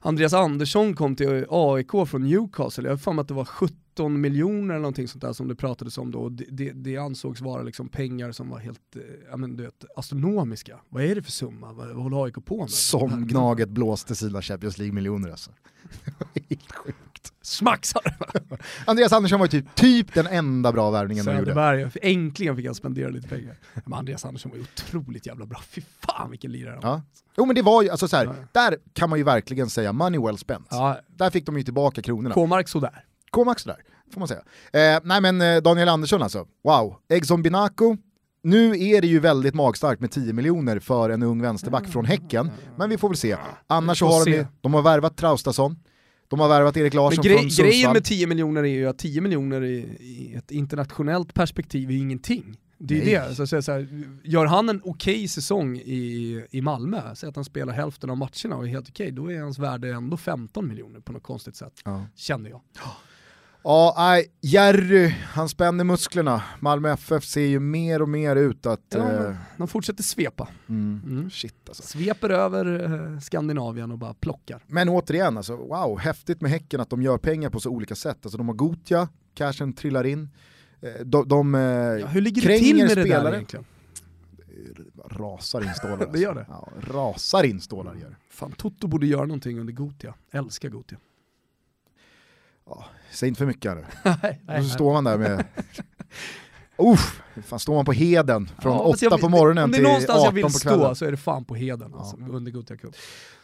Andreas Andersson kom till AIK från Newcastle, jag har för att det var 17 miljoner eller någonting sånt där som det pratades om då. Det, det, det ansågs vara liksom pengar som var helt eh, ja, men, du vet, astronomiska. Vad är det för summa? Vad, vad håller AIK på med? Som Gnaget blåste sina Champions League-miljoner alltså. <laughs> Helt sjukt. Smacksar! <laughs> Andreas Andersson var typ, typ den enda bra värvningen de gjorde. Äntligen fick han spendera lite pengar. Men Andreas Andersson var ju otroligt jävla bra. Fy fan vilken lirare han var. Ja. Jo men det var ju, alltså så här, Ja. där kan man ju verkligen säga money well spent. Ja, Där fick de ju tillbaka kronorna. K-mark sådär. K-Max där, får man säga. Eh, nej men eh, Daniel Andersson alltså, wow. Egson Binaco, nu är det ju väldigt magstarkt med 10 miljoner för en ung vänsterback från Häcken, men vi får väl se. Annars så har de, ju- de har värvat Traustason, de har värvat Erik Larsson grej, från Sundsvall. grejen med 10 miljoner är ju att 10 miljoner i, i ett internationellt perspektiv är ju ingenting. Det är Nej. det, så säga så här, gör han en okej säsong i, i Malmö, säg att han spelar hälften av matcherna och är helt okej, då är hans värde ändå 15 miljoner på något konstigt sätt. Ja. Känner jag. Ja, nej, Jerry, han spänner musklerna. Malmö FF ser ju mer och mer ut att... Ja, eh, de fortsätter svepa. mm, Mm. Shit alltså. Sveper över eh, Skandinavien och bara plockar. Men återigen, alltså, wow, häftigt med Häcken att de gör pengar på så olika sätt. Alltså, de har Gotia, cashen trillar in. Eh, De, de eh, Ja, hur ligger det till med det där spelare. egentligen? rasar in stålar. Alltså. <laughs> Det gör det. Ja, rasar in stålar gör. Fan, Toto borde göra någonting under Gotia. Älskar Gotia. Ja, säg inte för mycket här nu. <laughs> nej, Och så står man där med... <laughs> Uff, fan står man på heden från Ja, fast 8 jag- på morgonen Om det till är 18 någonstans jag vill på stå kvällen. så är det fan på heden alltså, under Gothia Cup.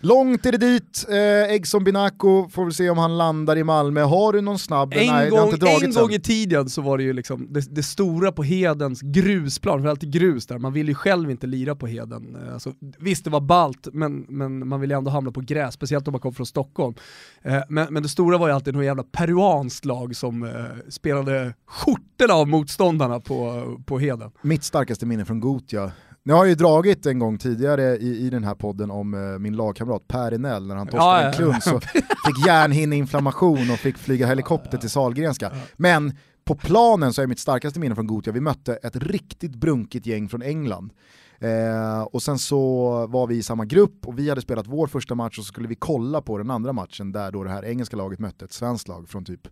Långt är det dit, eh, Egson Binaco, får vi se om han landar i Malmö. Har du någon snabb? En, Nej, gång, en gång i tiden så var det ju liksom det, det stora på Hedens grusplan, för alltid grus där, man vill ju själv inte lira på Heden. Eh, Alltså, visst det var balt men, men man vill ju ändå hamna på gräs, speciellt om man kom från Stockholm. Eh, men, men det stora var ju alltid något jävla peruanskt lag som eh, spelade skjortorna av motståndarna på, på Heden. Mitt starkaste minne från Gotia Ni har ju dragit en gång tidigare i, i den här podden om eh, min lagkamrat Per Enell när han torskade Ja, en ja. klunn så <laughs> fick hjärnhinneinflammation och fick flyga helikopter till Sahlgrenska. Men på planen så är mitt starkaste minne från Gothia, vi mötte ett riktigt brunkigt gäng från England. Eh, och sen så var vi i samma grupp och vi hade spelat vår första match och så skulle vi kolla på den andra matchen där då det här engelska laget mötte ett svenskt lag från typ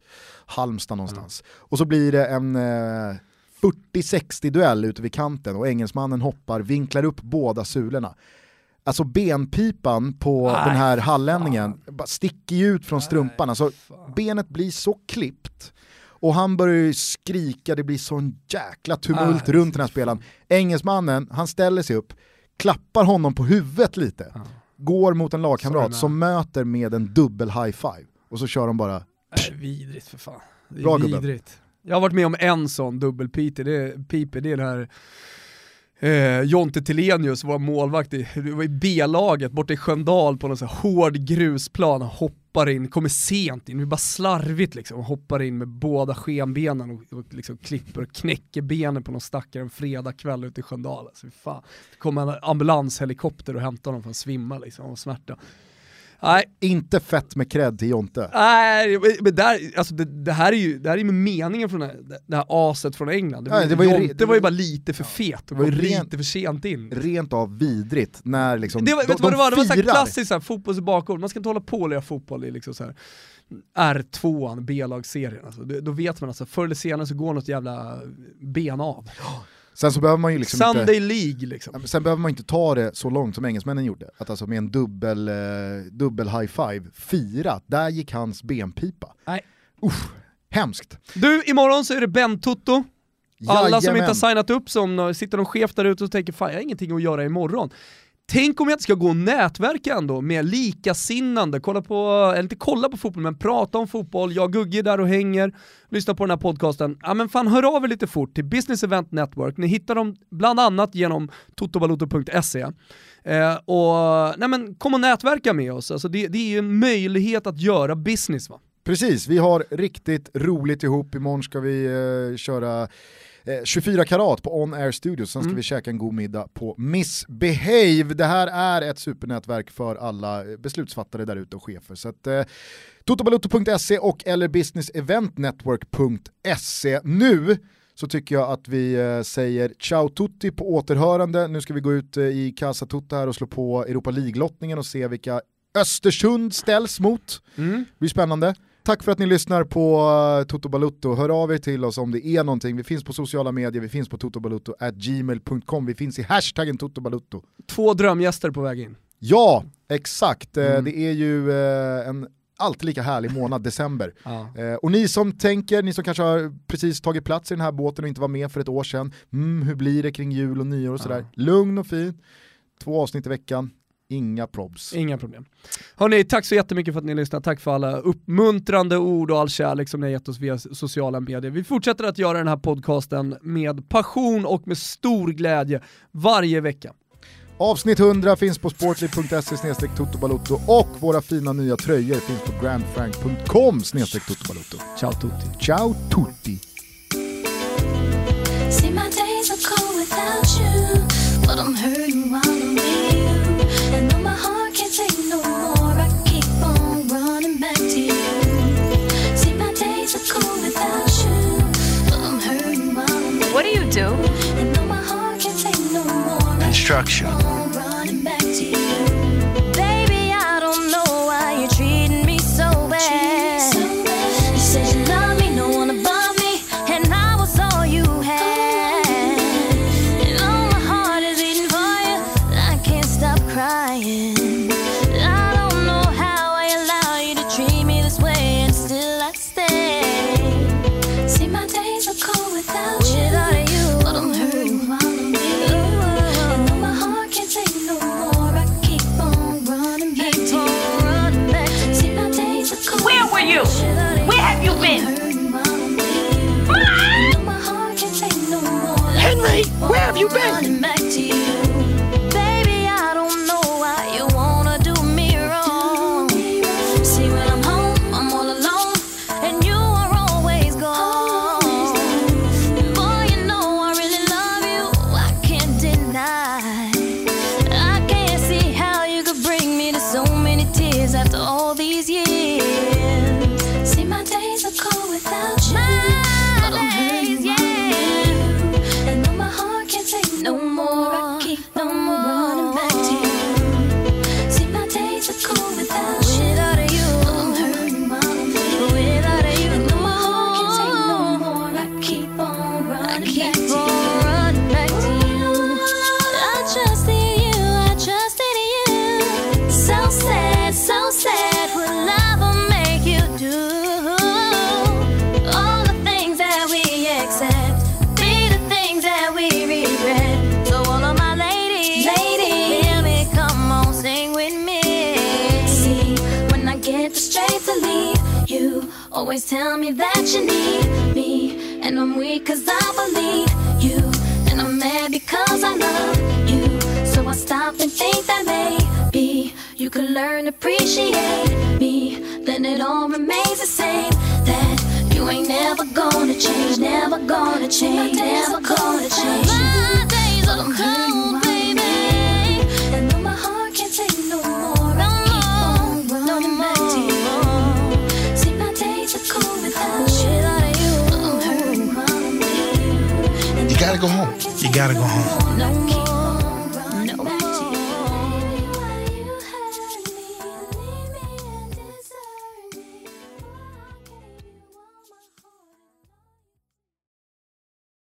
Halmstad någonstans. Och så blir det en eh, 40-60 duell ute vid kanten och engelsmannen hoppar, vinklar upp båda sulorna. Alltså benpipan på Aj, den här hallänningen sticker ju ut från strumpan. Alltså, benet blir så klippt och han börjar ju skrika, det blir sån jäkla tumult runt den här spelaren. Engelsmannen, han ställer sig upp, klappar honom på huvudet lite, går mot en lagkamrat som möter med en dubbel high five. Och så kör de bara, Nej, vidrigt för fan. Det är Bra, vidrigt. Jag har varit med om en sån dubbelpiper, det är, piper, det är den här eh, Jonte Tilenius, vår målvakt i, var i B-laget borta i Sköndal på någon sån här hård grusplan, hoppar in, kommer sent in, det är bara slarvigt liksom, hoppar in med båda skenbenen och, och liksom klipper och knäcker benen på någon stackare en fredagkväll ute i Sköndal. Alltså, fan. Det kommer en ambulanshelikopter och hämtar honom för att svimma liksom, av smärta. Nej, inte fett med cred till Jonte. Nej, men där, alltså det, det här är ju det här är meningen från det här, det här aset från England. Det var, Nej, det var ju Jonte var ju bara lite för fet och var ju kom ren- lite för sent in. Rent av vidrigt när liksom, Det var, de, vet du vad det var? Det var så här klassiskt så här, fotbolls bakgård, man ska inte hålla på och lira fotboll i liksom så här R2, B-lagsserien. Alltså, då, då vet man alltså, förr eller senare så går något jävla ben av. Sen så behöver man ju liksom Sunday inte... League liksom. Sen behöver man inte ta det så långt som engelsmännen gjorde. Att alltså med en dubbel, eh, dubbel high five fira, där gick hans benpipa. Nej. Usch, hemskt. Du, imorgon så är det Ben-Toto. Alla som Jajamän. inte har signat upp, som sitter de skevt där ute och tänker fan jag har ingenting att göra imorgon. Tänk om jag inte ska gå och nätverka ändå med likasinnande, kolla på, eller inte kolla på fotboll, men prata om fotboll, jag och Gugge är där och hänger, lyssna på den här podcasten. Ja men fan hör av er lite fort till Business Event Network, ni hittar dem bland annat genom totobaloto.se. Eh, och nej men kom och nätverka med oss, alltså det, det är ju en möjlighet att göra business va. Precis, vi har riktigt roligt ihop. Imorgon ska vi eh, köra eh, 24 karat på On Air Studios, sen ska Mm. vi käka en god middag på Missbehave. Det här är ett supernätverk för alla eh, beslutsfattare där ute och chefer. Så att, eh, totobalutto.se och eller businesseventnetwork.se. Nu så tycker jag att vi eh, säger ciao tutti på återhörande. Nu ska vi gå ut eh, i Casa Tutta här och slå på Europa League-lottningen och se vilka Östersund ställs mot. Mm. Det blir spännande. Tack för att ni lyssnar på uh, Toto Balutto. Hör av er till oss om det är någonting. Vi finns på sociala medier, vi finns på totobalutto.gmail.com, vi finns i hashtaggen totobalutto. Två drömgäster på väg in. Ja, exakt. Eh, Mm. Det är ju eh, en alltid lika härlig månad, december. <laughs> Ja. Eh, och ni som tänker, ni som kanske har precis tagit plats i den här båten och inte var med för ett år sedan, mm, hur blir det kring jul och nyår och sådär. Lugn och fin, två avsnitt i veckan, inga probs. Inga problem. Hörni, tack så jättemycket för att ni lyssnade. Tack för alla uppmuntrande ord och all kärlek som ni har gett oss via sociala medier. Vi fortsätter att göra den här podcasten med passion och med stor glädje varje vecka. Avsnitt 100 finns på sportly.se totobalotto och våra fina nya tröjor finns på grandfrank.com totobalotto. Ciao tutti. Ciao tutti! See my days are cold without you, but I'm hurting while I'm with on running back to you. Baby, I don't know why you're treating me so bad.